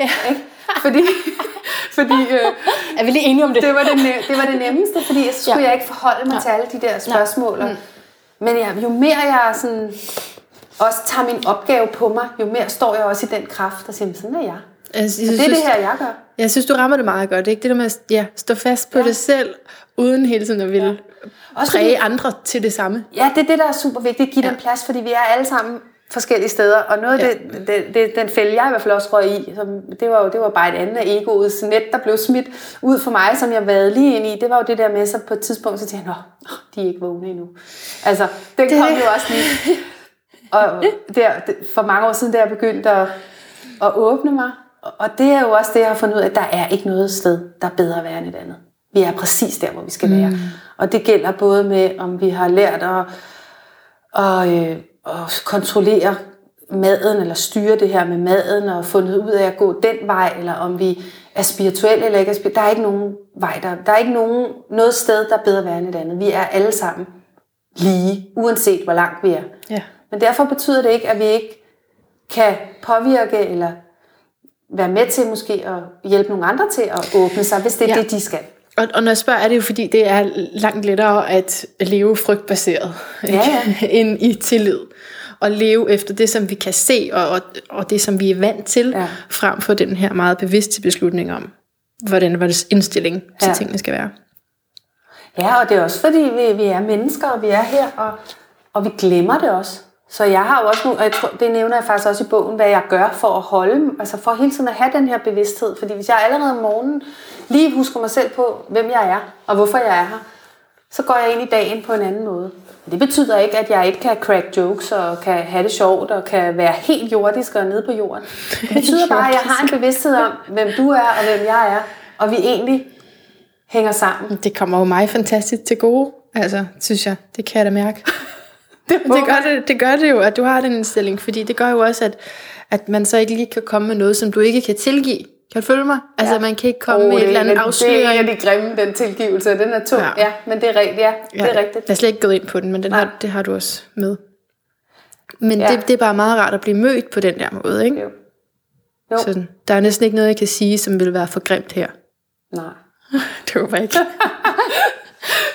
Ja. Ikke? Fordi, fordi øh, er vi lige enige om det? Det var det, det, var det nemmeste, fordi så skulle ja. jeg ikke forholde mig ja. til alle de der spørgsmål. Mm. Men ja, jo mere jeg sådan, også tager min opgave på mig, jo mere står jeg også i den kraft, og siger, sådan er jeg. Altså, jeg synes, det er det her, jeg gør. Jeg synes, du rammer det meget godt. Ikke? Det der med at ja, stå fast på ja. det selv, uden hele tiden at ville ja. Også præge fordi, andre til det samme. Ja, det er det, der er super vigtigt. Giv ja. dem plads, fordi vi er alle sammen forskellige steder. Og noget af ja. det, det, det, den fælde, jeg i hvert fald også røg i, som, det, var jo, det var bare et andet af egoets net, der blev smidt ud for mig, som jeg været lige ind i. Det var jo det der med, så på et tidspunkt, så tænkte jeg, nå, de er ikke vågne endnu. Altså, den det. kom jo også lige. Og der, for mange år siden, da jeg begyndte at, at åbne mig, og det er jo også det, jeg har fundet ud af, at der er ikke noget sted, der er bedre at være end et andet. Vi er præcis der, hvor vi skal være. Og det gælder både med, om vi har lært at, at, øh, at kontrollere maden, eller styre det her med maden, og fundet ud af at gå den vej, eller om vi er spirituelle eller ikke er spirituelle. Der er ikke nogen vej, der, der er ikke nogen, noget sted, der er bedre værd end et andet. Vi er alle sammen lige, uanset hvor langt vi er. Ja. Men derfor betyder det ikke, at vi ikke kan påvirke eller være med til måske at hjælpe nogle andre til at åbne sig, hvis det er ja. det, de skal. Og, og når jeg spørger, er det jo fordi, det er langt lettere at leve frygtbaseret, ikke? Ja, end i tillid. Og leve efter det, som vi kan se, og, og, og det, som vi er vant til, Ja. frem for den her meget bevidste beslutning om, hvordan vores indstilling til Ja. tingene skal være. Ja, og det er også fordi, vi, vi er mennesker, og vi er her, og, og vi glemmer det også. Så jeg har jo også nu, og jeg tror, det nævner jeg faktisk også i bogen, hvad jeg gør for at holde, altså for hele tiden at have den her bevidsthed. Fordi hvis jeg allerede om morgenen lige husker mig selv på, hvem jeg er, og hvorfor jeg er her, så går jeg ind i dagen på en anden måde. Det betyder ikke, at jeg ikke kan crack jokes, og kan have det sjovt, og kan være helt jordisk og nede på jorden. Det betyder bare, at jeg har en bevidsthed om, hvem du er, og hvem jeg er, og vi egentlig hænger sammen. Det kommer jo mig fantastisk til gode, altså, synes jeg. Det kan jeg da mærke. Det, det, gør det, det gør det jo, at du har den indstilling, fordi det gør jo også, at, at man så ikke lige kan komme med noget, som du ikke kan tilgive. Kan du følge mig? Altså, Ja. man kan ikke komme Åh, med et eller er andet en af- Det er en afsløring. af de grimme, den tilgivelse. Den er tung. Ja. Ja, ja men det er rigtigt. Ja, det er rigtigt. Jeg er slet ikke gået ind på den, men den Nej. har, det har du også med. Men Ja. det, det er bare meget rart at blive mødt på den der måde, ikke? Jo. Jo. Sådan, der er næsten ikke noget, jeg kan sige, som vil være for grimt her. Nej. Det håber jeg ikke.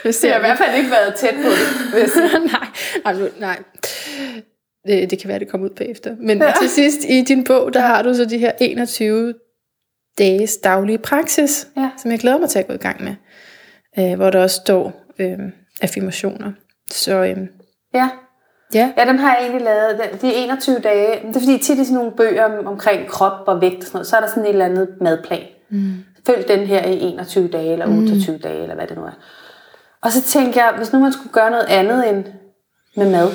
det Det har i hvert fald ikke været tæt på det. Hvis... nej, nej, nu- nej. Det, det kan være, det kommer ud bagefter. Men ja. til sidst i din bog, der har du så de her 21 dages daglige praksis, Ja. som jeg glæder mig til at gå i gang med. Øh, hvor der også står øh, affirmationer. Så øh, Ja. ja, ja, dem har jeg egentlig lavet. De- De 21 dage, det er fordi tit i sådan nogle bøger om, omkring krop og vægt og sådan noget, så er der sådan et eller andet madplan. Mm. Følg den her i 21 dage, eller 28 mm. dage, eller hvad det nu er. Og så tænker jeg, hvis nu man skulle gøre noget andet end med mad,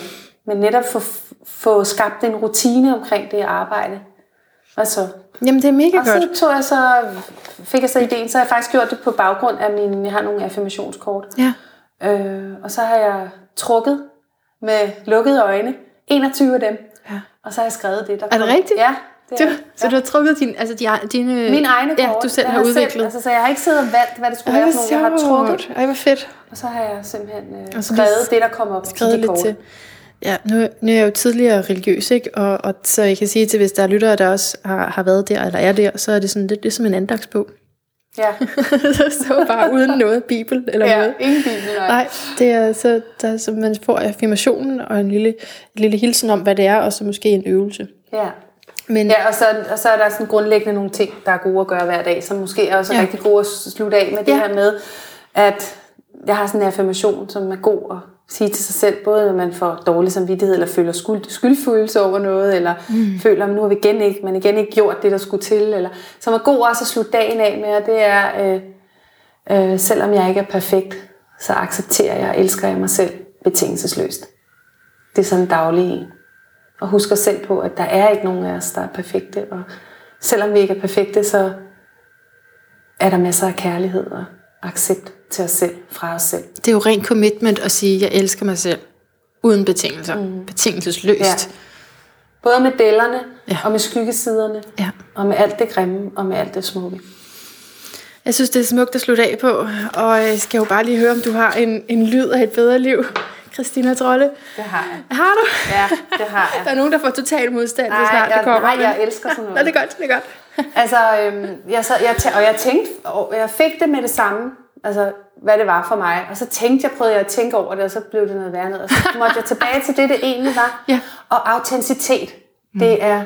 men netop få, få skabt en rutine omkring det arbejde, og så jamen det er mega Og godt. så tog jeg så, fik jeg så ideen, så har jeg faktisk gjort det på baggrund af min, jeg har nogle affirmationskort. Ja. Øh, og så har jeg trukket med lukkede øjne, 21 af dem. Ja. Og så har jeg skrevet det, der Er det kom. rigtigt? Ja. Det Du, så du har trukket din, altså de, dine... Mine egne kort. Ja, du selv har udviklet. Selv, altså, så jeg har ikke siddet og valgt, hvad det skulle Ej, være for. Jeg har trukket. Ej, hvor fedt. og så har jeg simpelthen øh, så skrevet det, der kommer op skrevet til de kort. til. Ja, nu, nu er jeg jo tidligere religiøs, ikke? Og, og så jeg kan sige til, hvis der er lyttere, der også har, har været der, eller er der, så er det sådan lidt ligesom en andagsbog. Ja. så bare uden noget bibel eller ja, noget. ingen bibel, nej. Nej, det er så, der, er så man får affirmationen og en lille, en lille hilsen om, hvad det er, og så måske en øvelse. Ja. Men Ja, og så, og så er der sådan grundlæggende nogle ting, der er gode at gøre hver dag, som måske er også Ja. rigtig gode at slutte af med det Ja. her med, at jeg har sådan en affirmation, som er god at sige til sig selv, både når man får dårlig samvittighed, eller føler skyld, skyldfølelse over noget, eller mm. føler, at nu har vi igen ikke, man igen ikke gjort det, der skulle til, eller, som er god også at slutte dagen af med, og det er, øh, øh, selvom jeg ikke er perfekt, så accepterer jeg og elsker jeg mig selv betingelsesløst. Det er sådan en daglig en. Og husk os selv på, at der er ikke nogen af os, der er perfekte. Og selvom vi ikke er perfekte, så er der masser af kærlighed og accept til os selv, fra os selv. det er jo ren commitment at sige, at jeg elsker mig selv. Uden betingelser. Mm. Betingelsesløst. Ja. Både med dellerne, Ja. ja. og med skyggesiderne, Ja. og med alt det grimme, og med alt det smukke. Jeg synes, det er smukt at slutte af på, og jeg skal jo bare lige høre, om du har en, en lyd af et bedre liv, Christina Trolle. Det har jeg. Har du? Ja, det har Der jeg. er nogen, der får total modstand, Nej, snart jeg, det kommer. nej, jeg elsker sådan Nå, noget. det er godt, det er godt. Altså, øhm, jeg, så, jeg, og jeg tænkte, og jeg fik det med det samme, altså, hvad det var for mig. Og så tænkte jeg, prøvede jeg at tænke over det, og så blev det noget værre noget. Og så måtte jeg tilbage til det, det egentlig var. Ja. Og autenticitet, mm. det er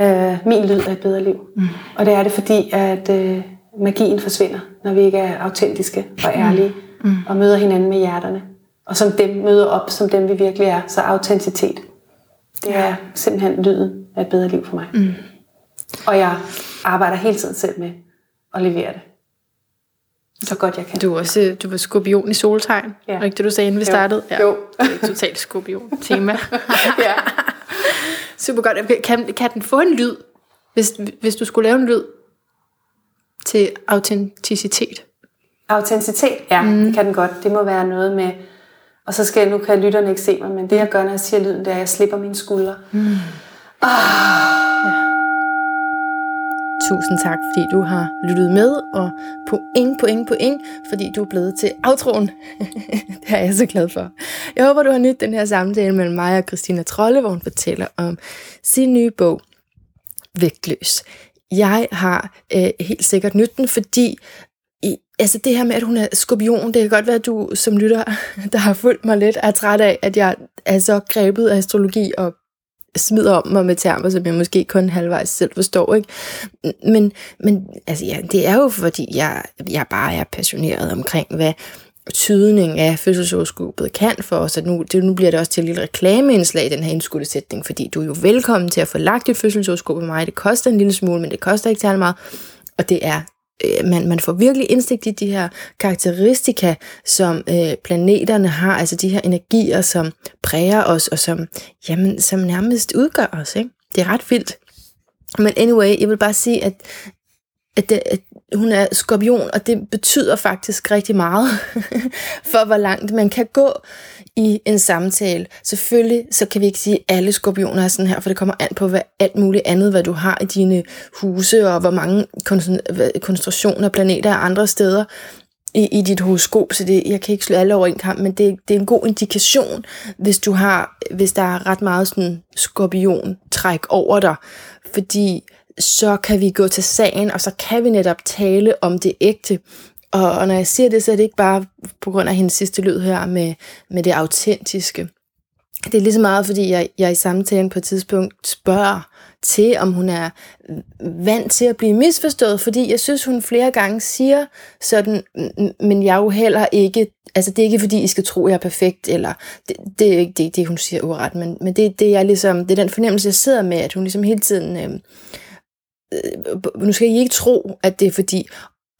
øh, min lyd af et bedre liv. Mm. Og det er det, fordi at øh, magien forsvinder, når vi ikke er autentiske og ærlige, mm. og møder hinanden med hjerterne. Og som dem møder op, som dem vi virkelig er. Så autenticitet, det er simpelthen lyden af et bedre liv for mig. Mm. Og jeg arbejder hele tiden selv med at levere det. Så godt jeg kan. Du er også du var skorpion i soltegn. Ja. Ja. Var ikke det, du sagde, inden vi Jo. startede? Jo. Det er totalt skorpion-tema. ja. Super godt. Kan, kan den få en lyd, hvis, hvis du skulle lave en lyd til autenticitet? Autenticitet, ja, mm. det kan den godt. Det må være noget med, og så skal jeg, nu kan lytterne ikke se mig, men det jeg gør, når jeg siger lyden, det er, at jeg slipper mine skuldre. Mm. Ah. Ja. Tusind tak, fordi du har lyttet med, og point, point, point, fordi du er blevet til outroen. det er jeg så glad for. Jeg håber, du har nydt den her samtale mellem mig og Christina Trolle, hvor hun fortæller om sin nye bog, Vægtløs. Jeg har øh, helt sikkert nyt den, fordi i, altså det her med, at hun er skorpion, det kan godt være, at du som lytter, der har fulgt mig lidt, er træt af, at jeg er så grebet af astrologi og smider om mig med termer, som jeg måske kun halvvejs selv forstår. Ikke? Men, men altså, ja, det er jo, fordi jeg, jeg bare er passioneret omkring, hvad tydning af fødselshoroskopet kan for os, at nu, det, nu bliver det også til et lille reklameindslag i den her indskudte sætning, fordi du er jo velkommen til at få lagt dit fødselshoroskop med mig. Det koster en lille smule, men det koster ikke særlig meget, og det er øh, man, man får virkelig indsigt i de her karakteristika, som øh, planeterne har, altså de her energier, som præger os, og som, jamen, som nærmest udgør os. Ikke? Det er ret vildt. Men anyway, jeg vil bare sige, at, at, det, at hun er skorpion, og det betyder faktisk rigtig meget for, hvor langt man kan gå i en samtale. Selvfølgelig, så kan vi ikke sige, at alle skorpioner er sådan her, for det kommer an på hvad, alt muligt andet, hvad du har i dine huse, og hvor mange koncentrationer af planeter er andre steder i, i dit horoskop, så det, jeg kan ikke slå alle over en kamp, men det, det er en god indikation, hvis du har, hvis der er ret meget sådan skorpion-træk over dig, fordi så kan vi gå til sagen, og så kan vi netop tale om det ægte. Og, og når jeg siger det, så er det ikke bare på grund af hendes sidste lyd her med, med det autentiske. Det er lige så meget, fordi jeg, jeg i samtalen på et tidspunkt spørger til, om hun er vant til at blive misforstået, fordi jeg synes, hun flere gange siger sådan, men jeg er jo heller ikke, altså det er ikke fordi, I skal tro, jeg er perfekt, eller det, det er ikke det, det, hun siger uret, men, men det, det, er ligesom, det er den fornemmelse, jeg sidder med, at hun ligesom hele tiden, øh, øh, nu skal I ikke tro, at det er fordi,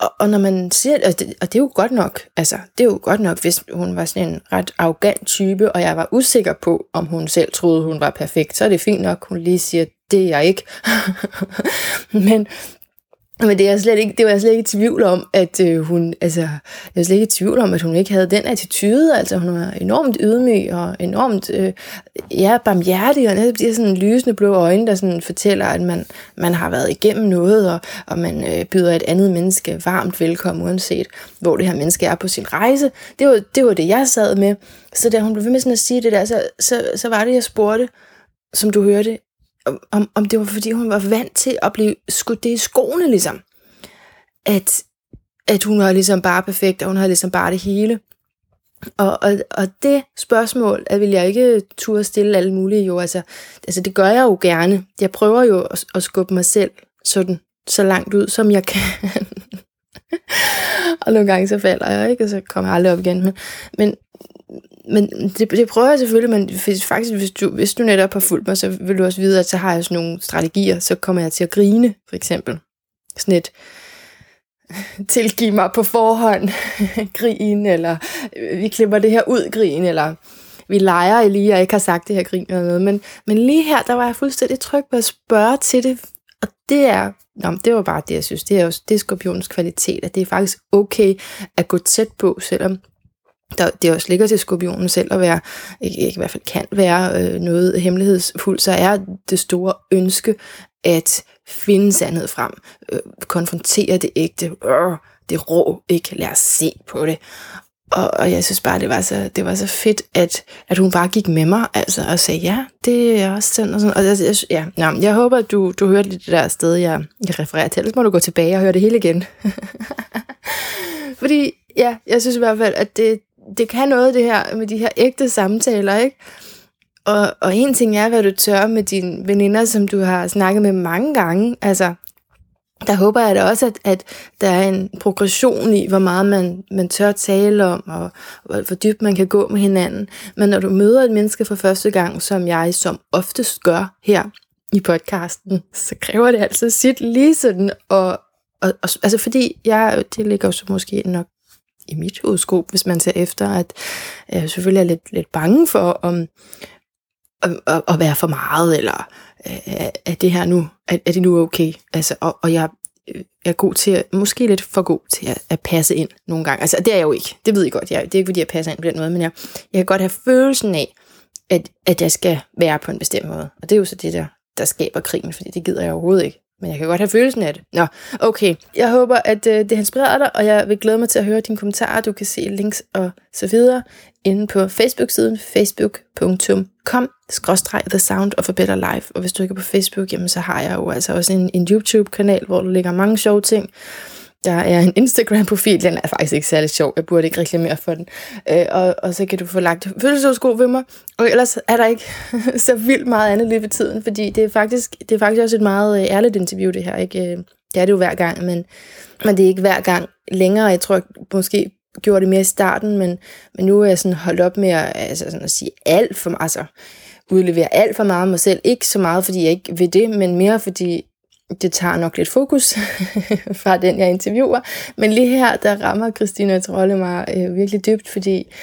og, og når man siger og det, og det er jo godt nok, altså det er jo godt nok, hvis hun var sådan en ret arrogant type, og jeg var usikker på, om hun selv troede, hun var perfekt, så er det fint nok, hun lige siger, det er jeg ikke. men, men det er jeg slet ikke, det var jeg slet ikke i tvivl om, at øh, hun, altså, jeg var slet ikke i tvivl om, at hun ikke havde den attitude, altså hun var enormt ydmyg og enormt, øh, ja, barmhjertig, og netop de her sådan lysende blå øjne, der sådan fortæller, at man, man har været igennem noget, og, og man øh, byder et andet menneske varmt velkommen, uanset hvor det her menneske er på sin rejse. Det var det, var det jeg sad med. Så da hun blev ved med sådan at sige det der, så, så, så var det, jeg spurgte, som du hørte, om, om det var fordi hun var vant til at blive skudt det i skoene ligesom. At, at hun var ligesom bare perfekt, og hun havde ligesom bare det hele. Og, og, og det spørgsmål at vil jeg ikke turde stille alle mulige jo. Altså, altså det gør jeg jo gerne. Jeg prøver jo at, at skubbe mig selv sådan, så langt ud, som jeg kan. og nogle gange så falder jeg, ikke? Og så kommer jeg aldrig op igen. Men, men, men det, det prøver jeg selvfølgelig, men faktisk, hvis du, hvis du netop har fulgt mig, så vil du også vide, at så har jeg sådan nogle strategier, så kommer jeg til at grine, for eksempel. Sådan et, tilgive mig på forhånd, grin, eller øh, vi klipper det her ud, grin, eller vi leger lige, og ikke har sagt det her grin eller noget. Men, men lige her, der var jeg fuldstændig tryg på at spørge til det, og det er, nå, det var bare det, jeg synes, det er jo det er skorpionens kvalitet, at det er faktisk okay at gå tæt på, selvom der, det også ligger til skorpionen selv at være, ikke, ikke i hvert fald kan være øh, noget hemmelighedsfuldt, så er det store ønske at finde sandhed frem, øh, konfrontere det ægte, øh, det rå, ikke lad os se på det. Og, og jeg synes bare, det var så, det var så fedt, at, at hun bare gik med mig, altså, og sagde, ja, det er også sådan og sådan. Og jeg, jeg, ja, ja, jeg håber, at du, du hørte det der sted, jeg, jeg refererer til. Ellers må du gå tilbage og høre det hele igen. Fordi, ja, jeg synes i hvert fald, at det, det kan noget, det her med de her ægte samtaler, ikke? Og, og en ting er, hvad du tør med dine veninder, som du har snakket med mange gange. Altså, der håber jeg da også, at, at der er en progression i, hvor meget man, man tør tale om, og hvor dybt man kan gå med hinanden. Men når du møder et menneske for første gang, som jeg som oftest gør her i podcasten, så kræver det altså sit lige sådan. Og, og, og, altså fordi jeg, det ligger jo så måske nok i mit hovedskob, hvis man ser efter, at jeg selvfølgelig er lidt, lidt bange for, om, at, at, at være for meget, eller er, er det her nu, er, er det nu okay? Altså, og, og jeg øh, er god til, at, måske lidt for god til at, at passe ind nogle gange. Altså, det er jeg jo ikke. Det ved I godt. Jeg, det er ikke, fordi jeg passer ind på den måde, men jeg, jeg kan godt have følelsen af, at, at jeg skal være på en bestemt måde. Og det er jo så det, der, der skaber krigen, fordi det gider jeg overhovedet ikke. Men jeg kan godt have følelsen af det. Nå, okay. Jeg håber, at øh, det har inspireret dig, og jeg vil glæde mig til at høre dine kommentarer. Du kan se links og så videre inde på Facebook-siden facebook.com The Sound of a Better Life. Og hvis du ikke er på Facebook, jamen, så har jeg jo altså også en, en YouTube-kanal, hvor der ligger mange sjove ting. Der er en Instagram-profil, den er faktisk ikke særlig sjov, jeg burde ikke reklamere for den. Øh, og, og så kan du få lagt fødselsdagssko ved mig. Og ellers er der ikke så vildt meget andet lige ved tiden, fordi det er faktisk, det er faktisk også et meget øh, ærligt interview, det her. Ikke? Øh, det er det jo hver gang, men, men det er ikke hver gang længere. Jeg tror, jeg måske gjorde det mere i starten, men, men nu er jeg sådan holdt op med at, altså sådan at sige alt for meget, altså udlevere alt for meget af mig selv. Ikke så meget, fordi jeg ikke vil det, men mere fordi det tager nok lidt fokus fra den, jeg interviewer. Men lige her, der rammer Christina Trolle mig øh, virkelig dybt, fordi,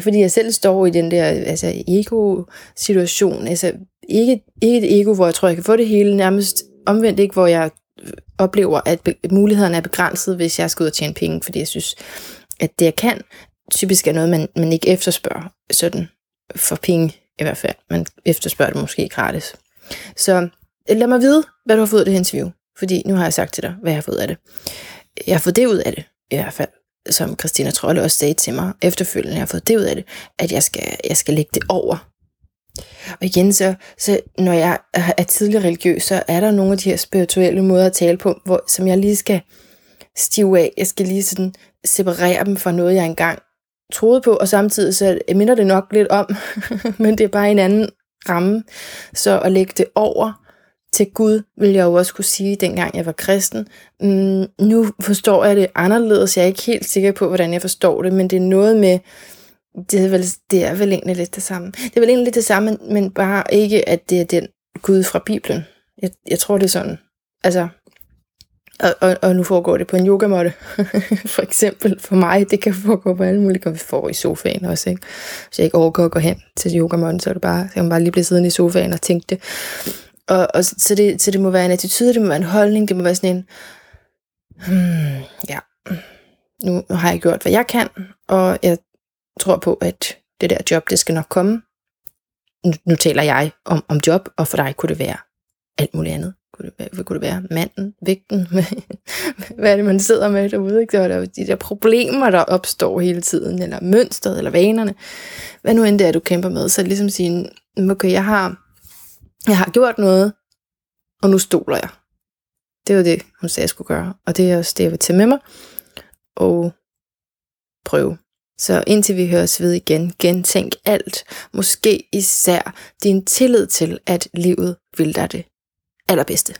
fordi jeg selv står i den der altså, ego-situation. Altså, ikke, ikke et ego, hvor jeg tror, jeg kan få det hele, nærmest omvendt ikke, hvor jeg oplever, at mulighederne er begrænset, hvis jeg skal ud og tjene penge, fordi jeg synes, at det, jeg kan, typisk er noget, man, man ikke efterspørger sådan for penge i hvert fald. Man efterspørger det måske gratis. Så lad mig vide, hvad du har fået af det her interview. Fordi nu har jeg sagt til dig, hvad jeg har fået af det. Jeg har fået det ud af det, i hvert fald. Som Christina Trolle også sagde til mig efterfølgende, jeg har fået det ud af det, at jeg skal, jeg skal lægge det over. Og igen, så, så når jeg er tidligere religiøs, så er der nogle af de her spirituelle måder at tale på, hvor, som jeg lige skal stive af. Jeg skal lige sådan separere dem fra noget, jeg engang troede på, og samtidig så minder det nok lidt om, men det er bare en anden ramme. Så at lægge det over til Gud, vil jeg jo også kunne sige, dengang jeg var kristen. Mm, nu forstår jeg det anderledes. Jeg er ikke helt sikker på, hvordan jeg forstår det, men det er noget med, det er vel, det er vel egentlig lidt det samme. Det er vel egentlig lidt det samme, men bare ikke, at det er den Gud fra Bibelen. Jeg, jeg tror, det er sådan. Altså, og, og, og nu foregår det på en yogamåtte, for eksempel for mig. Det kan foregå på alle mulige Vi får i sofaen også, ikke? Hvis jeg ikke overgår at gå hen til yogamåtten, så er det bare, så kan man bare lige blive siddende i sofaen og tænke det. Og, og så, det, så det må være en attitude, det må være en holdning, det må være sådan en, hmm, ja, nu har jeg gjort, hvad jeg kan, og jeg tror på, at det der job, det skal nok komme. Nu, nu taler jeg om, om job, og for dig kunne det være alt muligt andet. Kunne det hvad kunne det være? Manden, vægten, hvad er det, man sidder med derude? Ikke? Det er de der problemer, der opstår hele tiden, eller mønstret, eller vanerne. Hvad nu end det er, du kæmper med, så ligesom sige, mm, okay, jeg har jeg har gjort noget, og nu stoler jeg. Det var det, hun sagde, jeg skulle gøre. Og det er også det, jeg vil tage med mig og prøve. Så indtil vi høres ved igen, gentænk alt. Måske især din tillid til, at livet vil dig det allerbedste.